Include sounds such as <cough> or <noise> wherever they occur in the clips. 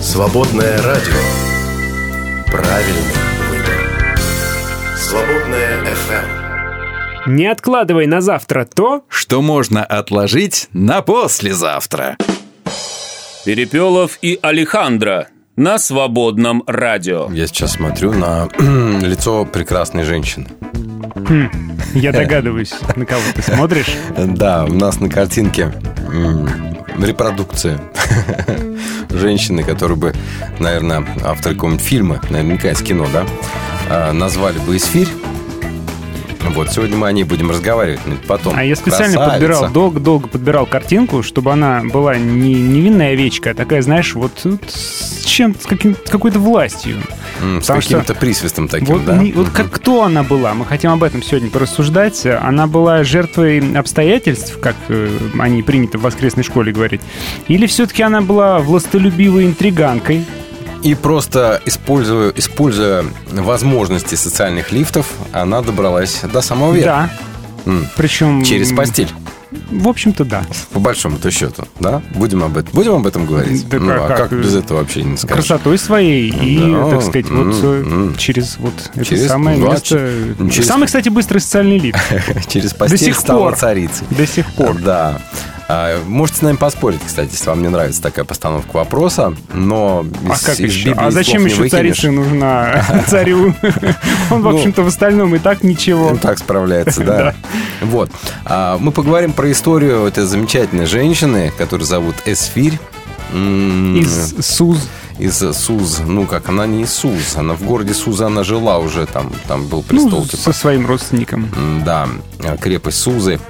Свободное радио. Правильный выбор. Свободное FM. Не откладывай на завтра то, Что можно отложить на послезавтра. Перепелов и Алехандро на свободном радио. Я сейчас смотрю на <clears throat> лицо прекрасной женщины. Я догадываюсь, на кого ты смотришь. Да, у нас на картинке репродукция <laughs> женщины, которую бы, наверное, автор какого-нибудь фильма, наверняка из кино, да, а, назвали бы «Эсфирь». Вот, сегодня мы о ней будем разговаривать ну, потом. А я специально Красавица. подбирал, долго-долго подбирал картинку, чтобы она была не невинная овечка, а такая, знаешь, вот, вот с чем с, каким, с какой-то властью. С потому что- каким-то присвистом таким, Вот, да? не- вот Мгм. как кто она была? Мы хотим об этом сегодня порассуждать. Она была жертвой обстоятельств, как э, они принято в воскресной школе говорить, или все-таки она была властолюбивой интриганкой? И просто используя, используя возможности социальных лифтов, она добралась до самого верха. Да. М. Причем Через постель. В общем-то, да. По большому-то счету, да? Будем об этом, будем об этом говорить? Да ну, как- а как? без этого вообще не скажешь? Красотой своей и, Да. так сказать, вот М, э, м. через вот это Через- самое да, место. через- Самый, кстати, быстрый социальный лифт. <laughs> Через До постель сих стала пор. царицей. До сих пор. Да. А, Можете с нами поспорить, кстати, если вам не нравится такая постановка вопроса, но А из- как из еще? Библии А зачем еще выкинешь. царица нужна <laughs> царю? Он, в Ну, общем-то, в остальном и так ничего. Он так справляется, да. <laughs> Вот. А, Мы поговорим про историю этой замечательной женщины, которую зовут Эсфирь. М, Из СУЗ. из Суз, ну как, она не из Суз, она в городе Суза, она жила уже, там, там был престол, Ну, типа. со своим родственником. Да, крепость Сузы.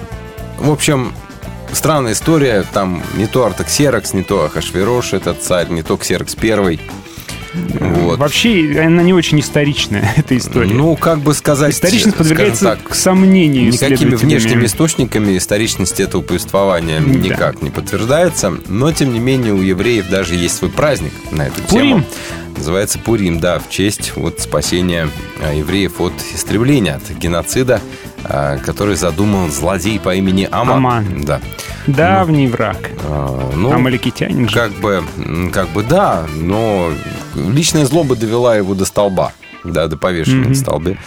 В общем, странная история. Там не то Артаксерокс, не то Ахашвирош, этот царь, не то Ксерокс первый. Вот. Вообще, она не очень историчная, <laughs> эта история. Ну, как бы сказать... Историчность подвергается так, к сомнению Никакими внешними источниками историчность этого повествования Да. никак не подтверждается. Но, тем не менее, у евреев даже есть свой праздник на эту Пурим? тему. Называется Пурим, да, в честь вот спасения а, евреев от истребления, от геноцида, который задумал злодей по имени Аман. Аман. Да. Давний враг. А, ну, Амаликитянин же. как бы, как бы да, но личная злоба довела его до столба, да, до повешения на столбе.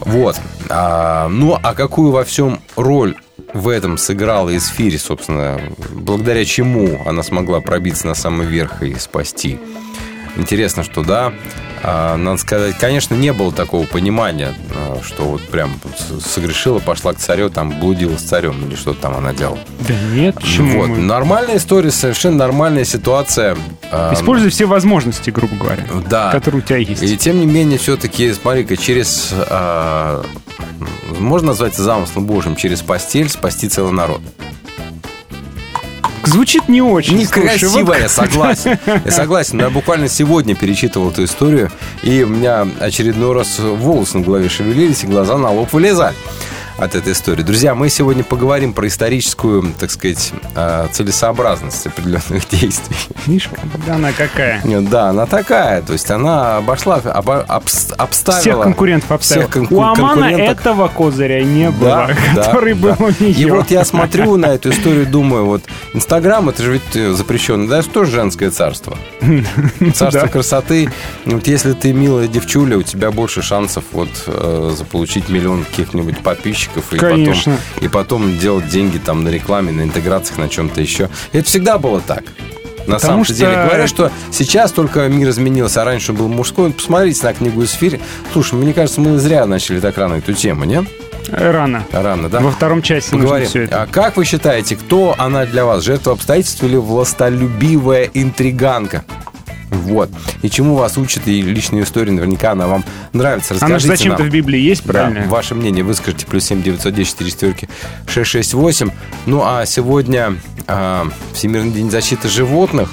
Вот. А, ну, а какую во всем роль в этом сыграла Эсфирь, собственно, благодаря чему она смогла пробиться на самый верх и спасти? Интересно, что да, а, надо сказать, конечно, не было такого понимания, а, что вот прям согрешила, пошла к царю, там блудила с царем или что-то там она делала. Да нет, почему? Вот, мы- нормальная история, совершенно нормальная ситуация. А, Используй все возможности, грубо говоря, Да. которые у тебя есть. И тем не менее, все-таки, смотри-ка, через... а, можно назвать замыслом Божьим, через постель спасти целый народ. Звучит не очень. слушай, Некрасиво, вот- я согласен. <laughs> Я согласен, я буквально сегодня перечитывал эту историю, и у меня очередной раз волосы на голове шевелились, и глаза на лоб вылезали от этой истории. Друзья, мы сегодня поговорим про историческую, так сказать, а, целесообразность определенных <laughs> действий. Видишь, да она какая. Да, она такая. То есть она обошла, обо- обс- обставила... Всех конкурентов обставил. всех конку- у Амана этого козыря не было, Да, да, который был да. у нее. И вот я смотрю на эту историю, думаю, вот Инстаграм, это же ведь э, запрещенный, да, это тоже женское царство. <laughs> Царство Да. красоты. Вот если ты милая девчуля, у тебя больше шансов вот э, заполучить миллион каких-нибудь подписчиков и Конечно. потом, и потом делать деньги там на рекламе, на интеграциях, на чем-то еще. И это всегда было так. На самом что- деле говорят, что сейчас только мир изменился, а раньше был мужской. Посмотрите на книгу «Эсфирь». Слушай, мне кажется, мы зря начали так рано эту тему, нет? Рано. Рано, да? Во втором части Поговорим. все это. А как вы считаете, кто она для вас? Жертва обстоятельств или властолюбивая интриганка? Вот. И чему вас учат, и личная история, наверняка она вам нравится. Она же Расскажите зачем-то в Библии есть, Да, правильно? ваше мнение выскажите. Плюс 7 910 4 четверки 668. Ну, а сегодня а, Всемирный день защиты животных.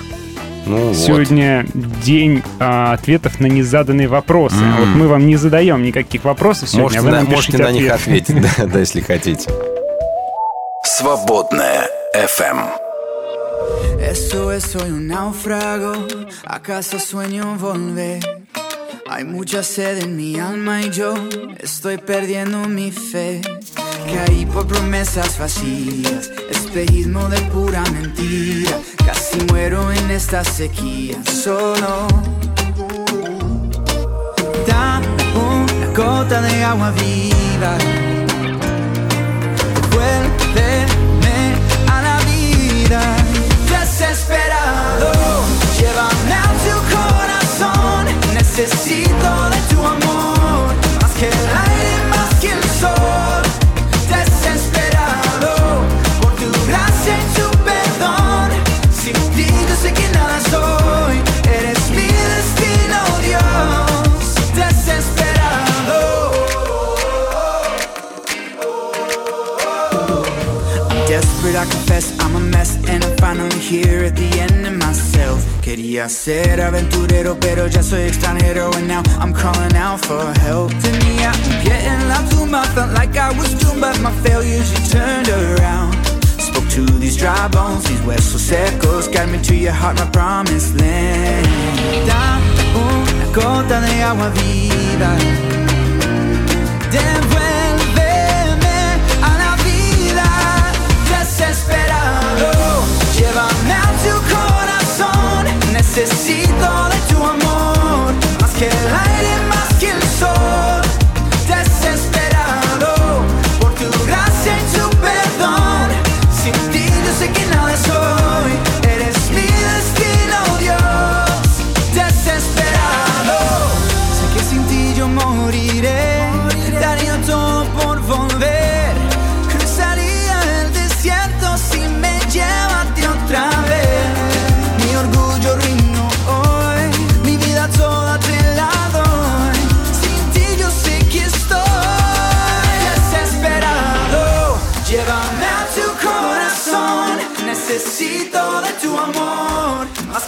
Ну, вот. Сегодня день а, ответов на незаданные вопросы. М. Вот мы вам не задаем никаких вопросов сегодня, Можете, а вы на, нам можете на них ответы. ответить, <laughs> да, да, если хотите. Свободное FM. Eso es, soy un náufrago, a casa sueño volver. Hay mucha sed en mi alma y yo estoy perdiendo mi fe. caí por promesas vacías, espejismo de pura mentira. Casi muero en esta sequía, solo. Dame una gota de agua viva. Necesito de tu amor, más que el I confess I'm a mess And I'm finally here at the end of myself. Quería ser aventurero pero ya soy extranjero And now I'm calling out for help. Tenía un pie en la tumba Felt like I was doomed But my failures you turned around. Spoke to these dry bones These huesos secos Guide me to your heart, my promised land. Dame una gota de agua viva. Devuélveme Necesito de tu amor. Más que el aire,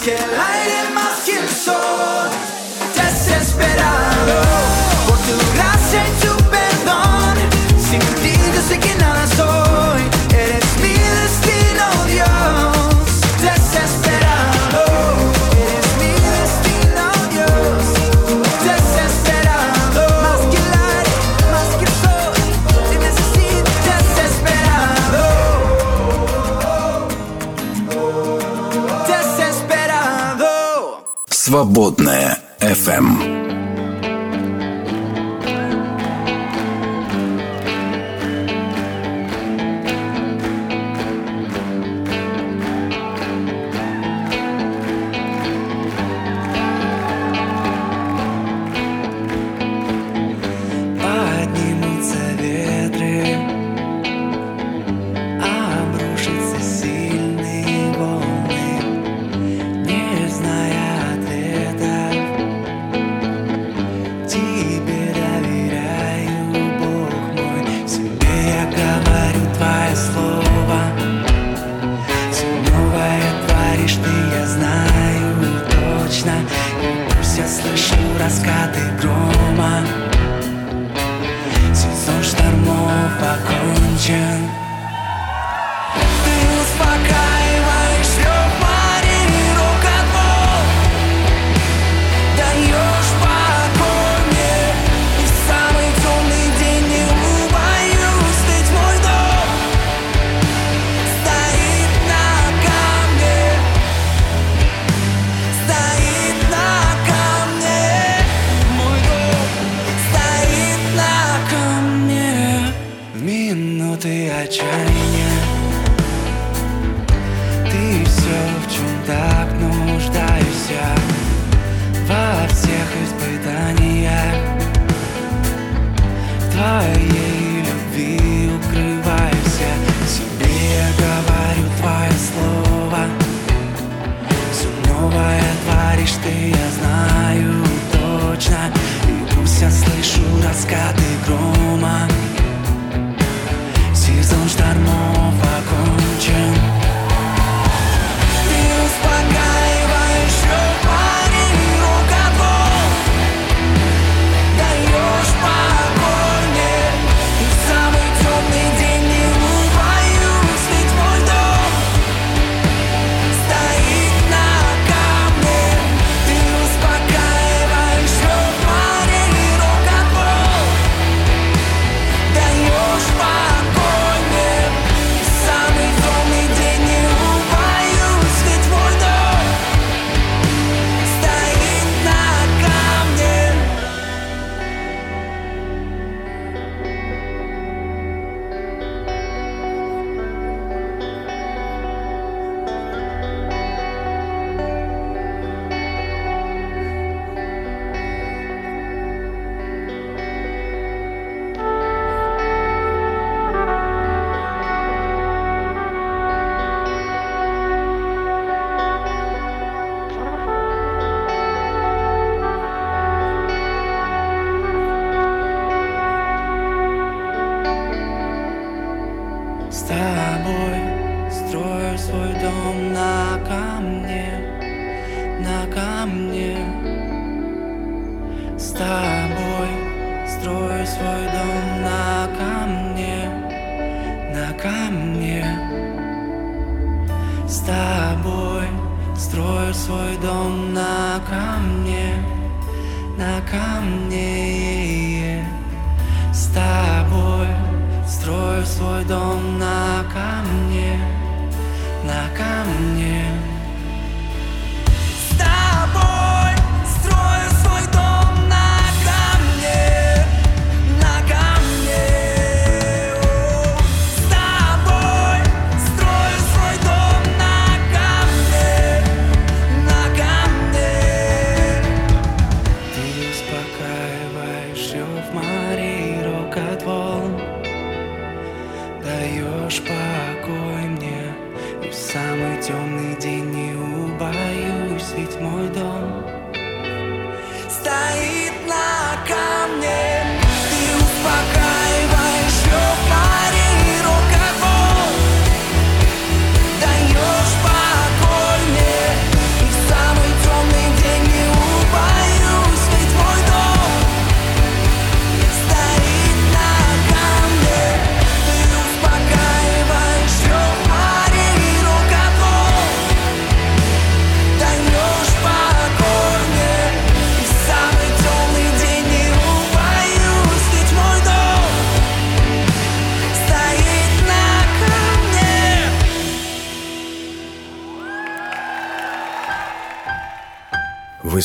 que la Свободная FM.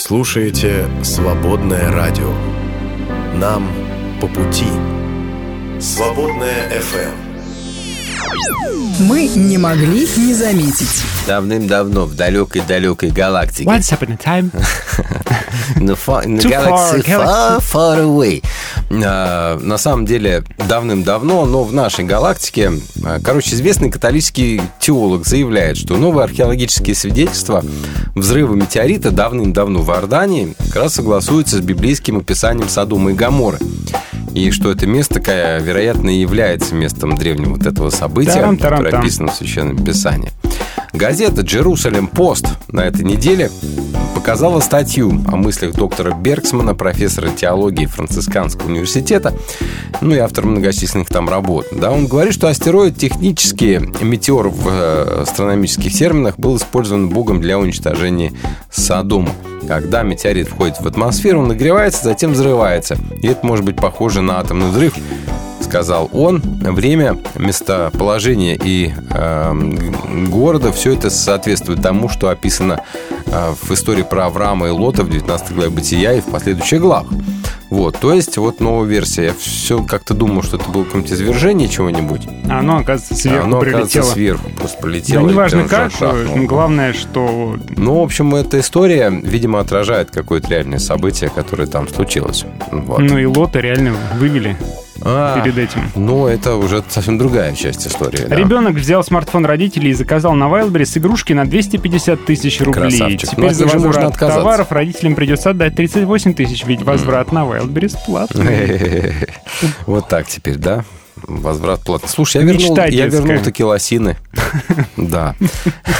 Слушаете «Свободное радио». Нам по пути. «Свободное FM. Мы не могли не заметить. Давным-давно в далекой-далекой галактике. Once upon a time. <laughs> In the, far, in the galaxy far, far, far away. А, на самом деле, давным-давно, но в нашей галактике, а, короче, известный католический теолог заявляет, что новые археологические свидетельства взрыва метеорита давным-давно в Иордании как раз согласуются с библейским описанием Содома и Гаморы. И что это место, такая, вероятно, и является местом древнего вот этого события, Тарам-тарам-там. которое описано в Священном Писании. Газета «Джерусалем Пост» на этой неделе показала статью о мыслях доктора Бергсмана, профессора теологии Францисканского университета, ну и автора многочисленных там работ. Да, он говорит, что астероид технически, метеор в э, астрономических терминах, был использован Богом для уничтожения Содома. Когда метеорит входит в атмосферу, он нагревается, затем взрывается. И это может быть похоже на атомный взрыв сказал он. Время, местоположение и э, города, все это соответствует тому, что описано э, в истории про Авраама и Лота в 19 главе Бытия и в последующих главах. Вот, то есть, вот новая версия. Я все как-то думал, что это было какое-нибудь извержение чего-нибудь. А оно, оказывается, сверху а оно, оказывается, прилетело. сверху просто Да полетело. и неважно как, шарахнуло. главное, что Ну, в общем, эта история, видимо, отражает какое-то реальное событие, которое там случилось. Вот. ну и лота реально вывели А, перед этим. Ну, это уже совсем другая часть истории. да. Ребенок взял смартфон родителей и заказал на Wildberries игрушки на 250 тысяч рублей. Красавчик. Теперь Ну, за можно возврат товаров родителям придется отдать 38 тысяч, ведь возврат на Wildberries платный. <laughs> Вот так теперь, да? Возврат платный. Слушай, я вернул, я вернул такие лосины. <laughs> Да.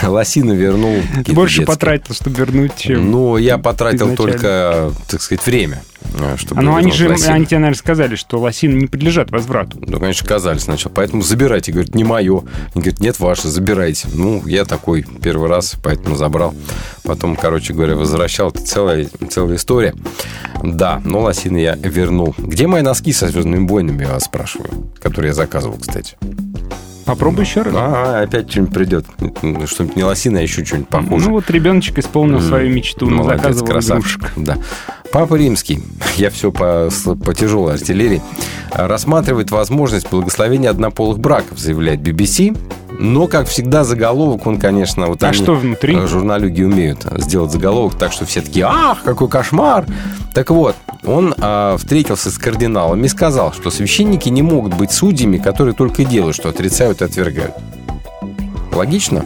Лосины вернул. Больше потратил, чтобы вернуть, чем... Ну, я потратил только, так сказать, время. Э, Чтобы А ну они же, лосины. они тебе, наверное, сказали, что лосины не подлежат возврату. Ну, конечно, сказали сначала. Поэтому забирайте. Говорит, не мое. Они говорят, нет, ваше, забирайте. Ну, я такой первый раз, поэтому забрал. Потом, короче говоря, возвращал. Это целая, целая история. Да, но лосины я вернул. Где мои носки со звездными бойнами, я вас спрашиваю? Которые я заказывал, кстати. Попробуй еще раз. А, опять что-нибудь придет. Что-нибудь не лосина, а еще что-нибудь похуже. Ну вот ребеночек исполнил свою мечту, Молодец, заказывал красавчик. игрушек. Да. Папа Римский, <laughs> я все по, по тяжелой артиллерии, рассматривает возможность благословения однополых браков, заявляет BBC. Но, как всегда, заголовок, он, конечно, вот А они, что внутри? журналюги умеют сделать заголовок так, что все такие, ах, какой кошмар. Так вот, он а, встретился с кардиналами и сказал, что священники не могут быть судьями, которые только делают, что отрицают и отвергают. Логично?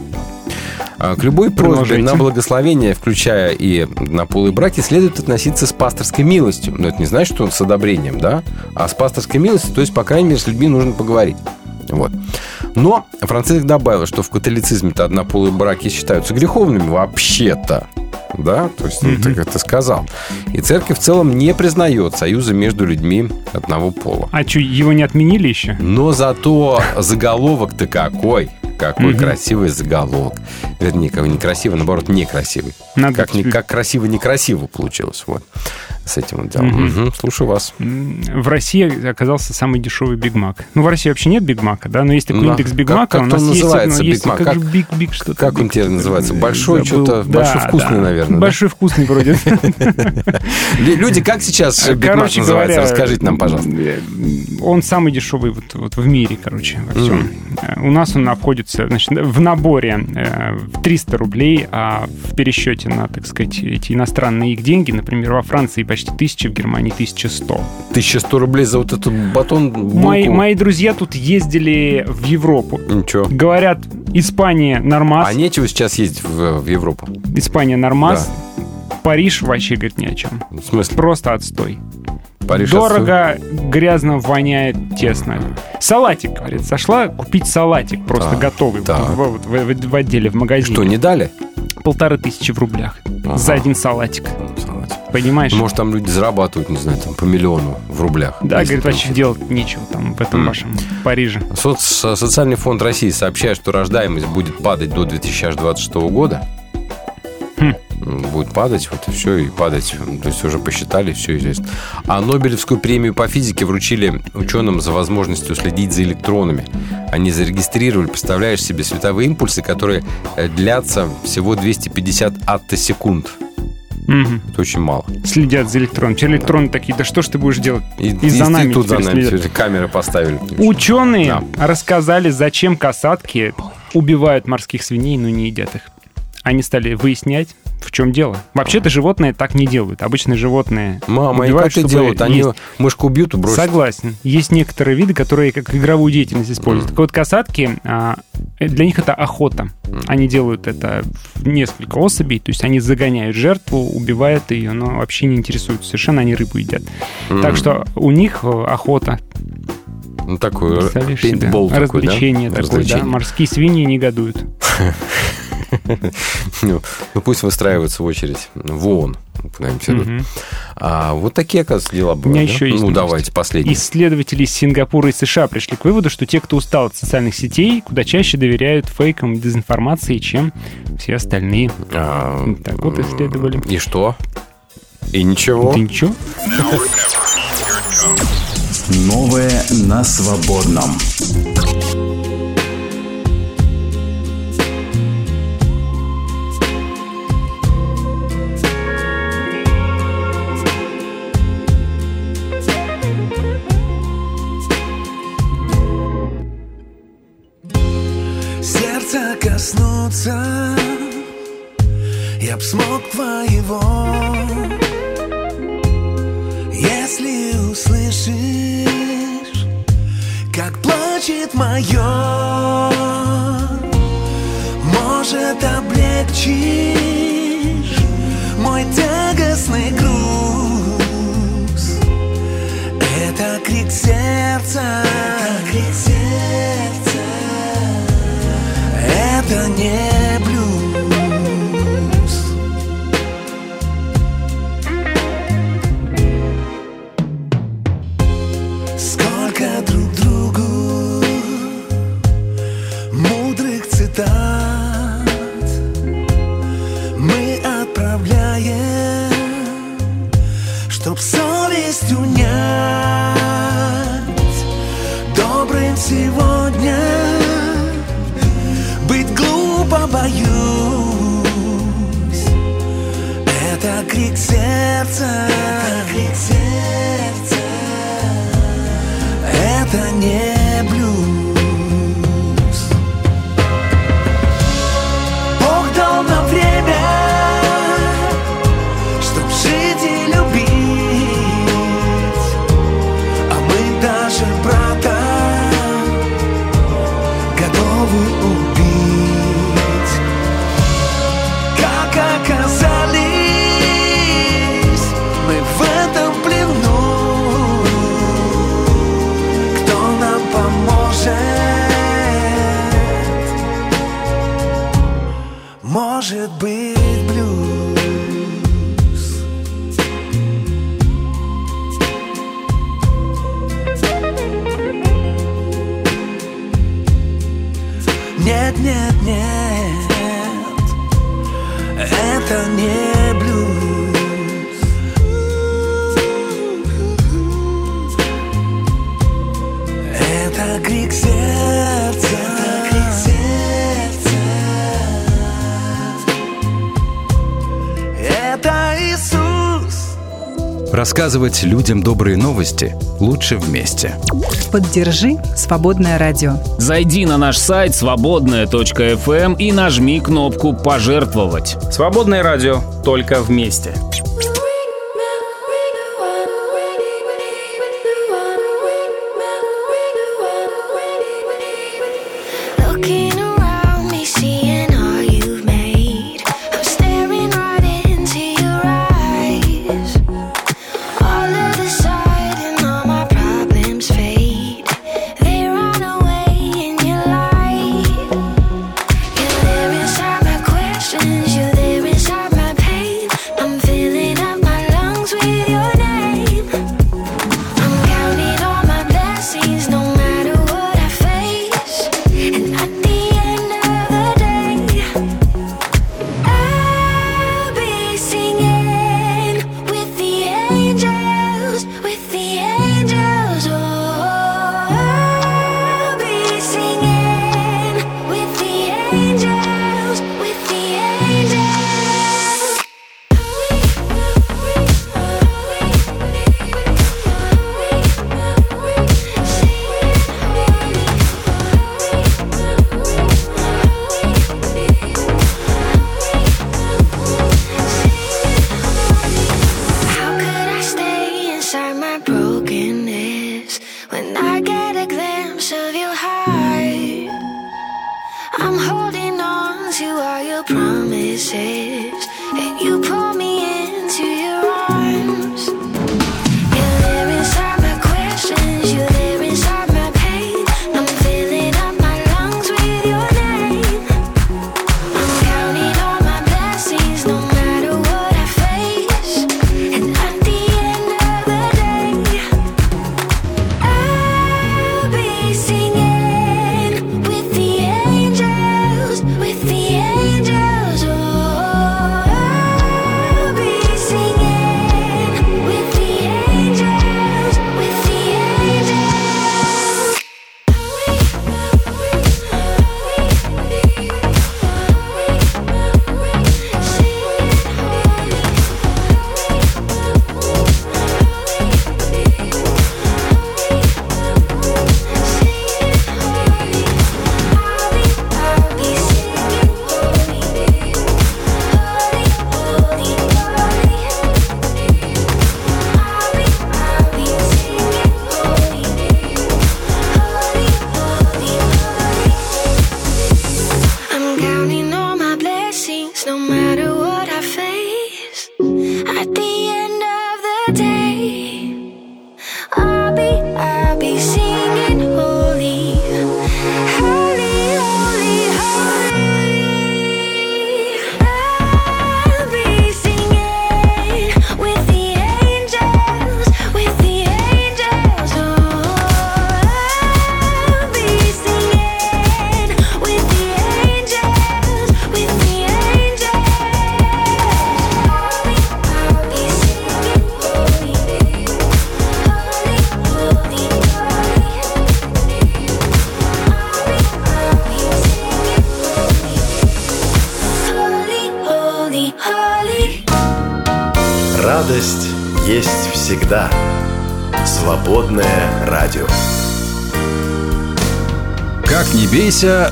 А, К любой просьбе на благословение, включая и на полые браки, следует относиться с пасторской милостью. Но это не значит, что с одобрением, да? А с пасторской милостью, то есть, по крайней мере, с людьми нужно поговорить. Вот. Но Франциск добавил, что в католицизме-то однополые браки считаются греховными вообще-то. Да, то есть ты это сказал. И церковь в целом не признает союза между людьми одного пола. А что, его не отменили еще? Но зато заголовок-то какой. Какой красивый заголовок. Вернее, как некрасивый, наоборот, некрасивый. Надо как, тебе- как красиво-некрасиво получилось. Вот. С этим делом. Мгм. Мгм, слушаю вас. В России оказался самый дешевый Биг Мак. Ну, в России вообще нет Биг Мака, да? Но есть такой Да. индекс Биг Как- Мака. как у нас он есть, называется, Биг Мак? Как, Как- Биг, Биг что-то. как он теперь называется? Большой что-то- большой вкусный, наверное, да? Большой вкусный вроде. <laughs> <laughs> Лю- Люди, как сейчас Биг Мак называется? Расскажите нам, пожалуйста. э, Он самый дешевый вот, вот в мире, короче, во всем. Э, У нас он обходится значит, в наборе э, в 300 рублей, а в пересчете на, так сказать, эти иностранные их деньги, например, во Франции почти 1000, в Германии 1100. 1100 рублей за вот этот батон, булку. Мои, мои друзья тут ездили в Европу. Ничего. Говорят, Испания нормас, А нечего сейчас ездить в, в Европу. Испания нормас, Париж вообще, говорит, ни о чем. В смысле? Просто отстой. Париж Дорого, грязно, воняет, тесно. Салатик, говорит, зашла купить салатик просто А, готовый так. в, в- в- в отделе, в магазине. Что, не дали? Полторы тысячи в рублях Ага. за один салатик. Понимаешь? Может, там люди зарабатывают, не знаю, там по миллиону в рублях. да, говорит, вообще делать нечего там в этом М. вашем Париже. Соц- Социальный фонд России сообщает, что рождаемость будет падать до 2026 года. Хм. Будет падать, вот и все, и падать. То есть уже посчитали, все известно. А Нобелевскую премию по физике вручили ученым за возможность уследить за электронами. Они зарегистрировали, представляешь себе, световые импульсы, которые э, длятся всего 250 аттосекунд. Мгм. Это очень мало. Следят за электроном. Теперь электроны такие, да что ж ты будешь делать? И, И за нами тут за нами следят. камеры поставили. Ученые рассказали, зачем касатки убивают морских свиней, но не едят их. Они стали выяснять, в чем дело. Вообще-то животные так не делают. Обычно животные Мама, и убивают, как это делают? Они есть. мышку бьют и бросят. Согласен. Есть некоторые виды, которые как игровую деятельность используют. Так вот, касатки, а, э, для них это охота. Они делают это в несколько особей, то есть они загоняют жертву, убивают ее, но вообще не интересуются. Совершенно они рыбу едят. Мгм. Так что у них э, охота. Ну, такой пейнтбол такой, да? Развлечение такое, да. Развлечение. Морские свиньи негодуют. <laughs> Ну, ну, пусть выстраиваются в очередь в ООН. А вот такие, оказывается, дела У бывают. меня да? еще есть Ну, новость. давайте, последний. Исследователи из Сингапура и США пришли к выводу, что те, кто устал от социальных сетей, куда чаще доверяют фейкам и дезинформации, чем все остальные. А, Так вот исследовали. И что? И ничего? Ты ничего? Новое на свободном. Коснуться Я б смог твоего. Если услышишь Как плачет мое Может облегчишь Мой тягостный груз. Это крик сердца. Это крик сердца Это Готовы убить Рассказывать людям добрые новости лучше вместе. Поддержи «Свободное радио». Зайди на наш сайт свободная.фм и нажми кнопку «Пожертвовать». Свободное радио только вместе.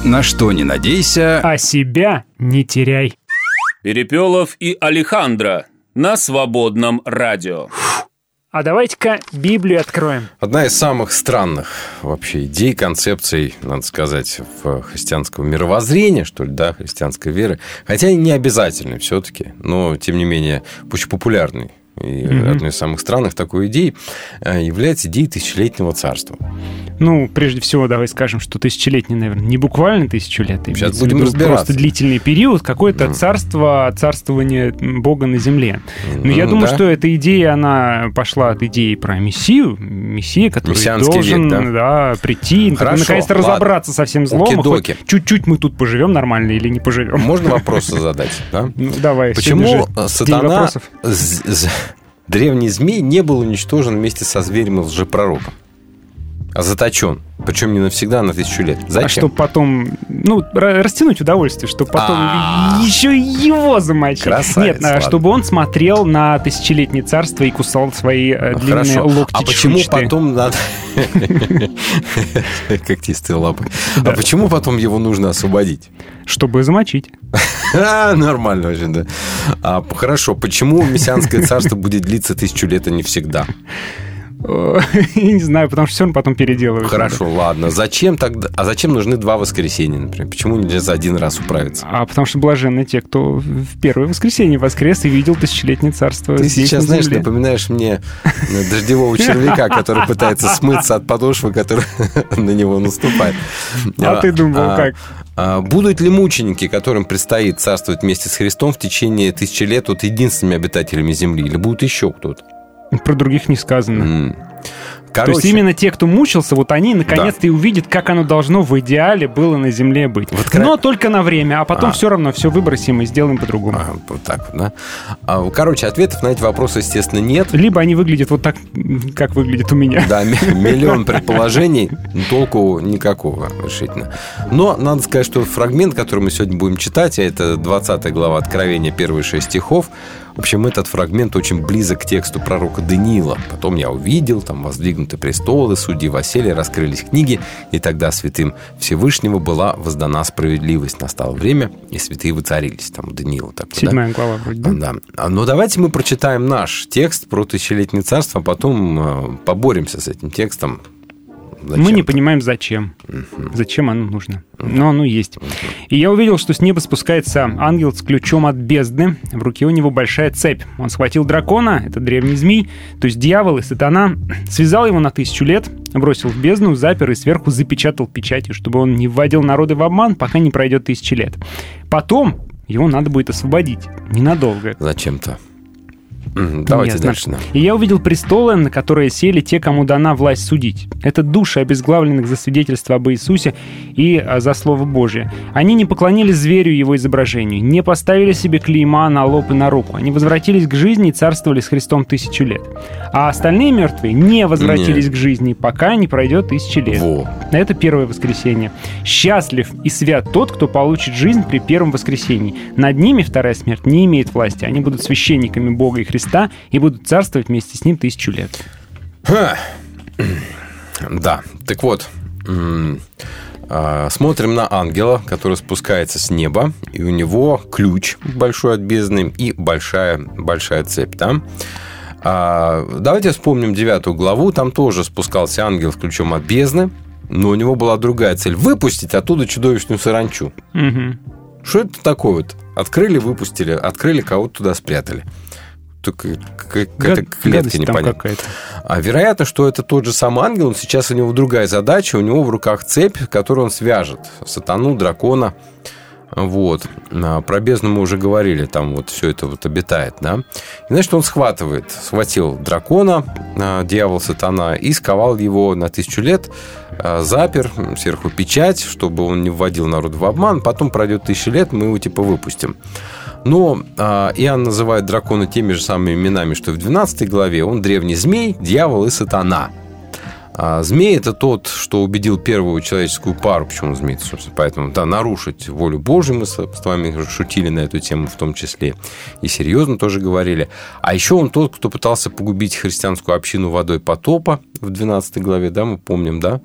На что не надейся. А себя не теряй. Перепелов и Алехандро на свободном радио. А давайте-ка Библию откроем. Одна из самых странных вообще идей, концепций, надо сказать, в христианского мировоззрения, что ли, да, христианской веры. Хотя и не обязательный все-таки, но, тем не менее, очень популярный. И Мгм. одной из самых странных такой идей э, является идеей тысячелетнего царства. Ну, прежде всего, давай скажем, что тысячелетний, наверное, не буквально тысячу лет. Сейчас будем разбираться. Просто длительный период, какое-то царство, царствование Бога на земле. Но я Ну, думаю, да. что эта идея, она пошла от идеи про Мессию, Мессия, который Мессианский должен век, да, прийти, Хорошо, наконец-то ладно. разобраться со всем злом. Оки-доки. Чуть-чуть мы тут поживем нормально или не поживем. Можно вопросы задать? Да? Ну, давай. Почему день сатана, древний змей, не был уничтожен вместе со зверем и лжепророком? А заточен. Причем не навсегда, а на тысячу лет. Зачем? А чтобы потом, ну, ра- растянуть удовольствие, чтобы потом А. еще его замочить. Красавец, Нет, а, ладно. чтобы он смотрел на тысячелетнее царство и кусал свои э, длинные Хорошо. локти А почему потом надо... <laughs> Когтистые лапы. А почему потом его нужно освободить? Чтобы замочить. <laughs> А, Нормально очень, да. А, хорошо, почему мессианское царство будет длиться тысячу лет, а не всегда? <laughs> Я не знаю, потому что все равно потом переделывают. Хорошо, ладно. Зачем тогда? А зачем нужны два воскресенья, например? Почему нельзя за один раз управиться? А потому что блаженны те, кто в первое воскресенье воскрес и видел тысячелетнее царство Ты здесь, сейчас, на знаешь, земле. напоминаешь мне э, дождевого <laughs> червяка, который пытается смыться от подошвы, которая <laughs> на него наступает. А ты думал, как? а Будут ли мученики, которым предстоит царствовать вместе с Христом в течение тысячи лет, вот единственными обитателями земли? Или будут еще кто-то? Про других не сказано. М. То есть Короче, именно те, кто мучился, вот они наконец-то и увидят, как оно должно в идеале было на Земле быть. кра- Но только на время, а потом А. все равно все выбросим и сделаем по-другому. а, вот так вот, да? А, Короче, ответов на эти вопросы, естественно, нет. Либо они выглядят вот так, как выглядит у меня. Да, ми- <laughs> миллион предположений, толку никакого решительно. Но надо сказать, что фрагмент, который мы сегодня будем читать, а это 20 глава Откровения, первые шесть стихов, в общем, этот фрагмент очень близок к тексту пророка Даниила. Потом я увидел, там воздвигнуты престолы, судьи восели, раскрылись книги, и тогда святым Всевышнего была воздана справедливость. Настало время, и святые воцарились. Там у Даниила так Седьмая глава вроде, да? да. А, Но давайте мы прочитаем наш текст про тысячелетнее царство, а потом э, поборемся с этим текстом. Мы не Зачем? понимаем, зачем. Зачем оно нужно. Но оно есть. И я увидел, что с неба спускается ангел с ключом от бездны. В руке у него большая цепь. Он схватил дракона, это древний змей, то есть дьявол и сатана, <clears throat> связал его на тысячу лет, бросил в бездну, запер и сверху запечатал печатью, чтобы он не вводил народы в обман, пока не пройдет тысячи лет. Потом его надо будет освободить. Ненадолго. Зачем-то. Давайте дальше. да. И я увидел престолы, на которые сели те, кому дана власть судить. Это души обезглавленных за свидетельство об Иисусе и а, за Слово Божие. Они не поклонились зверю его изображению, не поставили себе клейма на лоб и на руку. Они возвратились к жизни и царствовали с Христом тысячу лет. А остальные мертвые не возвратились к жизни, пока не пройдет тысячи лет. Во. Это первое воскресенье. Счастлив и свят тот, кто получит жизнь при первом воскресении. Над ними вторая смерть не имеет власти. Они будут священниками Бога и Христа и будут царствовать вместе с ним тысячу лет. Ха. Да, так вот, а, смотрим на ангела, который спускается с неба, и у него ключ большой от бездны и большая, большая цепь, да? А, Давайте вспомним девятую главу, там тоже спускался ангел с ключом от бездны, но у него была другая цель – выпустить оттуда чудовищную саранчу. Мгм. Что это такое вот? Открыли, выпустили, открыли, кого-то туда спрятали. Какая-то клетка непонятная. А вероятно, что это тот же самый ангел, но сейчас у него другая задача, у него в руках цепь, которую он свяжет сатану, дракона. Вот. А, Про бездну мы уже говорили, там вот все это вот обитает, да. И, значит, он схватывает, схватил дракона, а, дьявол сатана, и сковал его на тысячу лет, а, запер, сверху печать, чтобы он не вводил народ в обман, потом пройдет тысячи лет, мы его типа выпустим. Но а, Иоанн называет дракона теми же самыми именами, что и в 12 главе. Он древний змей, дьявол и сатана. А змей – это тот, что убедил первую человеческую пару, почему змей, собственно, поэтому, да, нарушить волю Божию, мы с вами шутили на эту тему в том числе, и серьезно тоже говорили. А еще он тот, кто пытался погубить христианскую общину водой потопа в 12 главе, да, мы помним, да.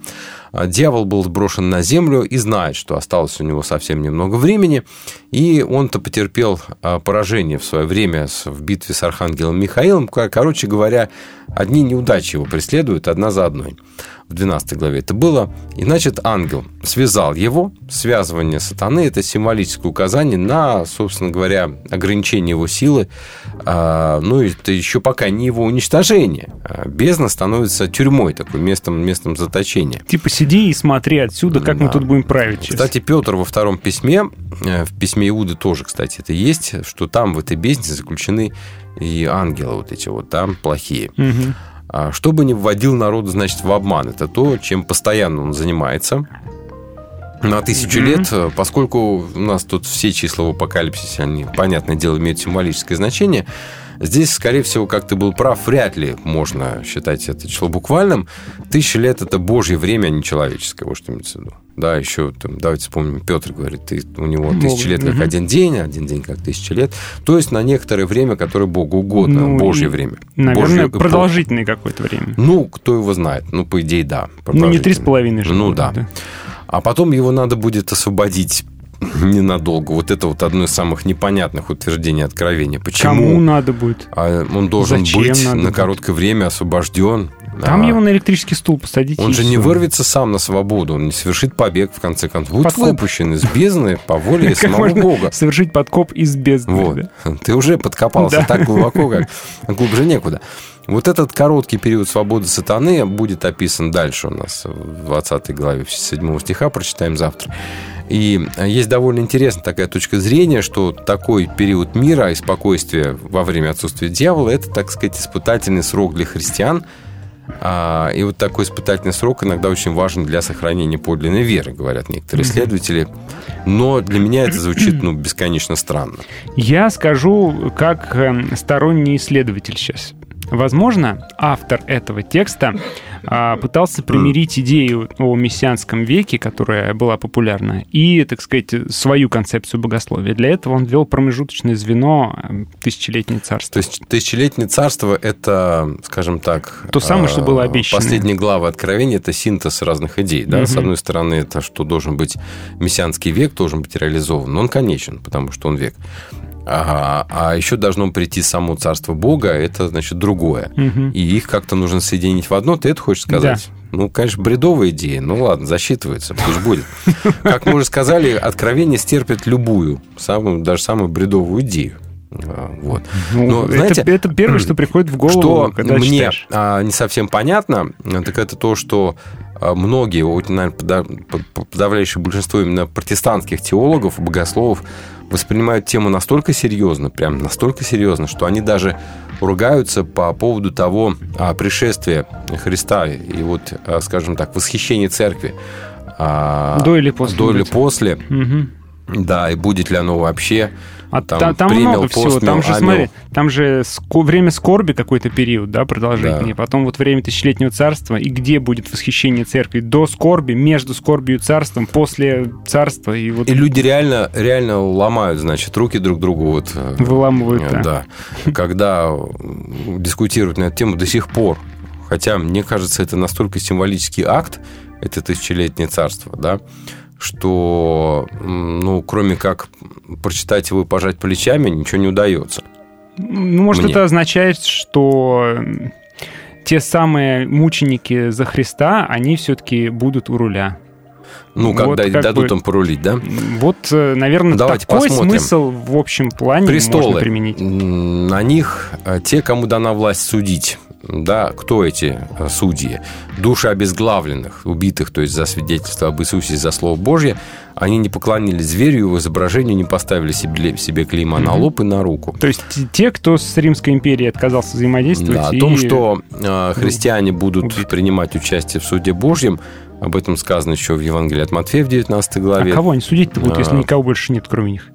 А Дьявол был сброшен на землю и знает, что осталось у него совсем немного времени, и он-то потерпел а, поражение в свое время в битве с архангелом Михаилом. Ко- Короче говоря, одни неудачи его преследуют одна за одной. В 12 главе это было. И, значит, ангел связал его. Связывание сатаны – это символическое указание на, собственно говоря, ограничение его силы. А, Ну, это еще пока не его уничтожение. А Бездна становится тюрьмой, такой местом, местом заточения. Типа сиди и смотри отсюда, как мы Да. тут будем править. сейчас. Кстати, Петр во втором письме, э, в письме Иуды тоже, кстати, это есть, что там в этой бездне заключены и ангелы вот эти вот, там плохие. Мгм. А Чтобы не вводил народ, значит, в обман. Это то, чем постоянно он занимается. На тысячу Мгм. лет, э, поскольку у нас тут все числа в апокалипсисе, они, понятное дело, имеют символическое значение, Здесь, скорее всего, как ты был прав, вряд ли можно считать это число буквальным. Тысяча лет – это божье время, а не человеческое, вот что имеется в виду. Да, еще, там, давайте вспомним, Петр говорит, ты, у него тысяча лет как один день, один день как тысяча лет. То есть на некоторое время, которое Богу угодно, Ну, божье время. Наверное, эпоху. продолжительное какое-то время. Ну, кто его знает. Ну, по идее, да. Ну, не три с половиной. Ну, будет, да. А потом его надо будет освободить <laughs> ненадолго. Вот это вот одно из самых непонятных утверждений откровения. Почему Кому надо будет? а он должен Зачем быть на будет? короткое время освобожден? Там А, его на электрический стул посадите. он же не всё. вырвется сам на свободу, он не совершит побег, в конце концов. Будет Подкоп. выпущен из бездны по воле <laughs> самого Бога. совершить подкоп из бездны. Вот. да? Ты уже подкопался Да. так глубоко, как <laughs> глубже некуда. Вот этот короткий период свободы сатаны будет описан дальше у нас в 20 главе 7 стиха, прочитаем завтра. И есть довольно интересная такая точка зрения, что такой период мира и спокойствия во время отсутствия дьявола – это, так сказать, испытательный срок для христиан. А, И вот такой испытательный срок иногда очень важен для сохранения подлинной веры, говорят некоторые исследователи. Но для меня это звучит ну, бесконечно странно. Я скажу, как эм, сторонний исследователь сейчас. Возможно, автор этого текста а, пытался примирить идею о мессианском веке, которая была популярна, и, так сказать, свою концепцию богословия. Для этого он ввел промежуточное звено тысячелетнее царство. То есть тысячелетнее царство – это, скажем так... То самое, что было э, обещано. Последние главы Откровения – это синтез разных идей. Да? С Мгм. одной стороны, это что должен быть мессианский век, должен быть реализован. Но он конечен, потому что он век. А, а еще должно прийти само царство Бога, это, значит, другое. Мгм. И их как-то нужно соединить в одно. Ты это хочешь сказать? Ну, конечно, бредовая идея. Ну, ладно, засчитывается, пусть будет. Как мы уже сказали, откровение стерпит любую, самую, даже самую бредовую идею. А, Вот. Ну, Но, это, знаете, это первое, что приходит в голову, что когда мне читаешь. а, не совсем понятно, так это то, что а, многие, вот, наверное, подав- под- подавляющее большинство именно протестантских теологов, богословов воспринимают тему настолько серьезно, прям настолько серьезно, что они даже ругаются по поводу того а, пришествия Христа и вот, а, скажем так, восхищения церкви. а, До или после До или будет. после. Мгм. Да, и будет ли оно вообще. А Там там, там премиал, много всего. постмил, Там же, амил. смотри, там же ско- время скорби какой-то период, да, продолжительный. Потом вот время тысячелетнего царства. И где будет восхищение церкви? До скорби, между скорбью и царством, после царства. И вот И люди реально, реально ломают, значит, руки друг другу. Вот, э, выламывают. э, да. да. Когда дискутируют на эту тему до сих пор. Хотя, мне кажется, это настолько символический акт, это тысячелетнее царство, да, что, ну, кроме как прочитать его и пожать плечами, ничего не удается. Ну, может, Мне. это означает, что те самые мученики за Христа, они все-таки будут у руля. Ну, Вот когда как дадут бы- им порулить, да? Вот, э, наверное, Давайте такой посмотрим. смысл в общем плане можно Престолы. применить. М, На них э, те, кому дана власть судить. Да, кто эти э, судьи? Души обезглавленных, убитых, то есть за свидетельство об Иисусе, за Слово Божье, они не поклонились зверю, его изображению, не поставили себе, себе клейма на лоб и на руку. То есть те, кто с Римской империей отказался взаимодействовать. Да, о и- том, что э, христиане будут убит. принимать участие в суде Божьем, об этом сказано еще в Евангелии от Матфея в 19 А главе. кого они судить-то будут, если А. никого больше нет, кроме них?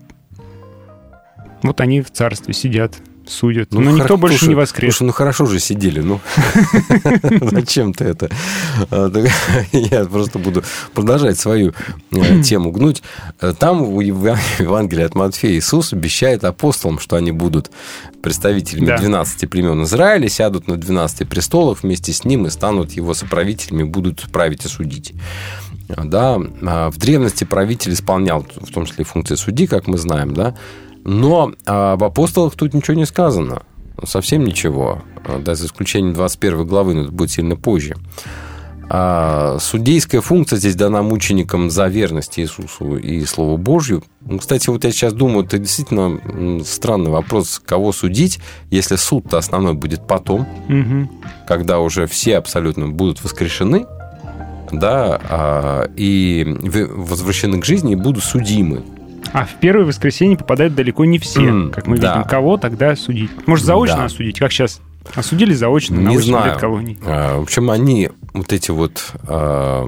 Вот они в царстве сидят, судят. Ну, но никто хоро- больше слушай, не воскрес. Слушай, ну хорошо же сидели, ну. <laughs> Зачем ты это? А, <laughs> Я просто буду продолжать свою э, тему гнуть. Э, Там в Ев- Евангелии от Матфея Иисус обещает апостолам, что они будут представителями Да. 12 племен Израиля, сядут на 12 престолах вместе с ним и станут его соправителями, будут править и судить. Да, а, в древности правитель исполнял в том числе функции судьи, как мы знаем, да, но а, об апостолах тут ничего не сказано. Совсем ничего. А, Да, за исключением 21 главы, но это будет сильно позже. А судейская функция здесь дана мученикам за верность Иисусу и Слову Божью. Ну, кстати, вот я сейчас думаю, это действительно странный вопрос, кого судить, если суд-то основной будет потом, Мгм. когда уже все абсолютно будут воскрешены, да, а, и в- возвращены к жизни и будут судимы. А в первое воскресенье попадают далеко не все. М, как мы да. видим, кого тогда судить. Может, заочно Да. осудить, как сейчас? Осудили заочно, на Не 8 знаю. лет колонии. А, В общем, они, вот эти вот а,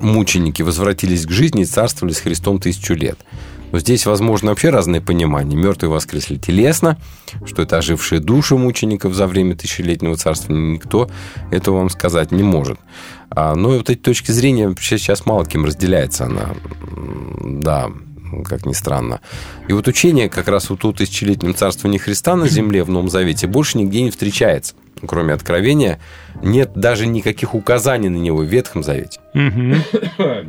мученики, возвратились к жизни и царствовали с Христом тысячу лет. Но здесь, возможно, вообще разные понимания. Мертвые воскресли телесно, что это ожившие души мучеников за время тысячелетнего царствования. Никто этого вам сказать не может. А, но вот эти точки зрения вообще сейчас мало кем разделяется. Она, да, как ни странно. И вот учение как раз вот о тысячелетнем царствовании Христа на земле в Новом Завете больше нигде не встречается. Кроме откровения, нет даже никаких указаний на него в Ветхом Завете. Мгм.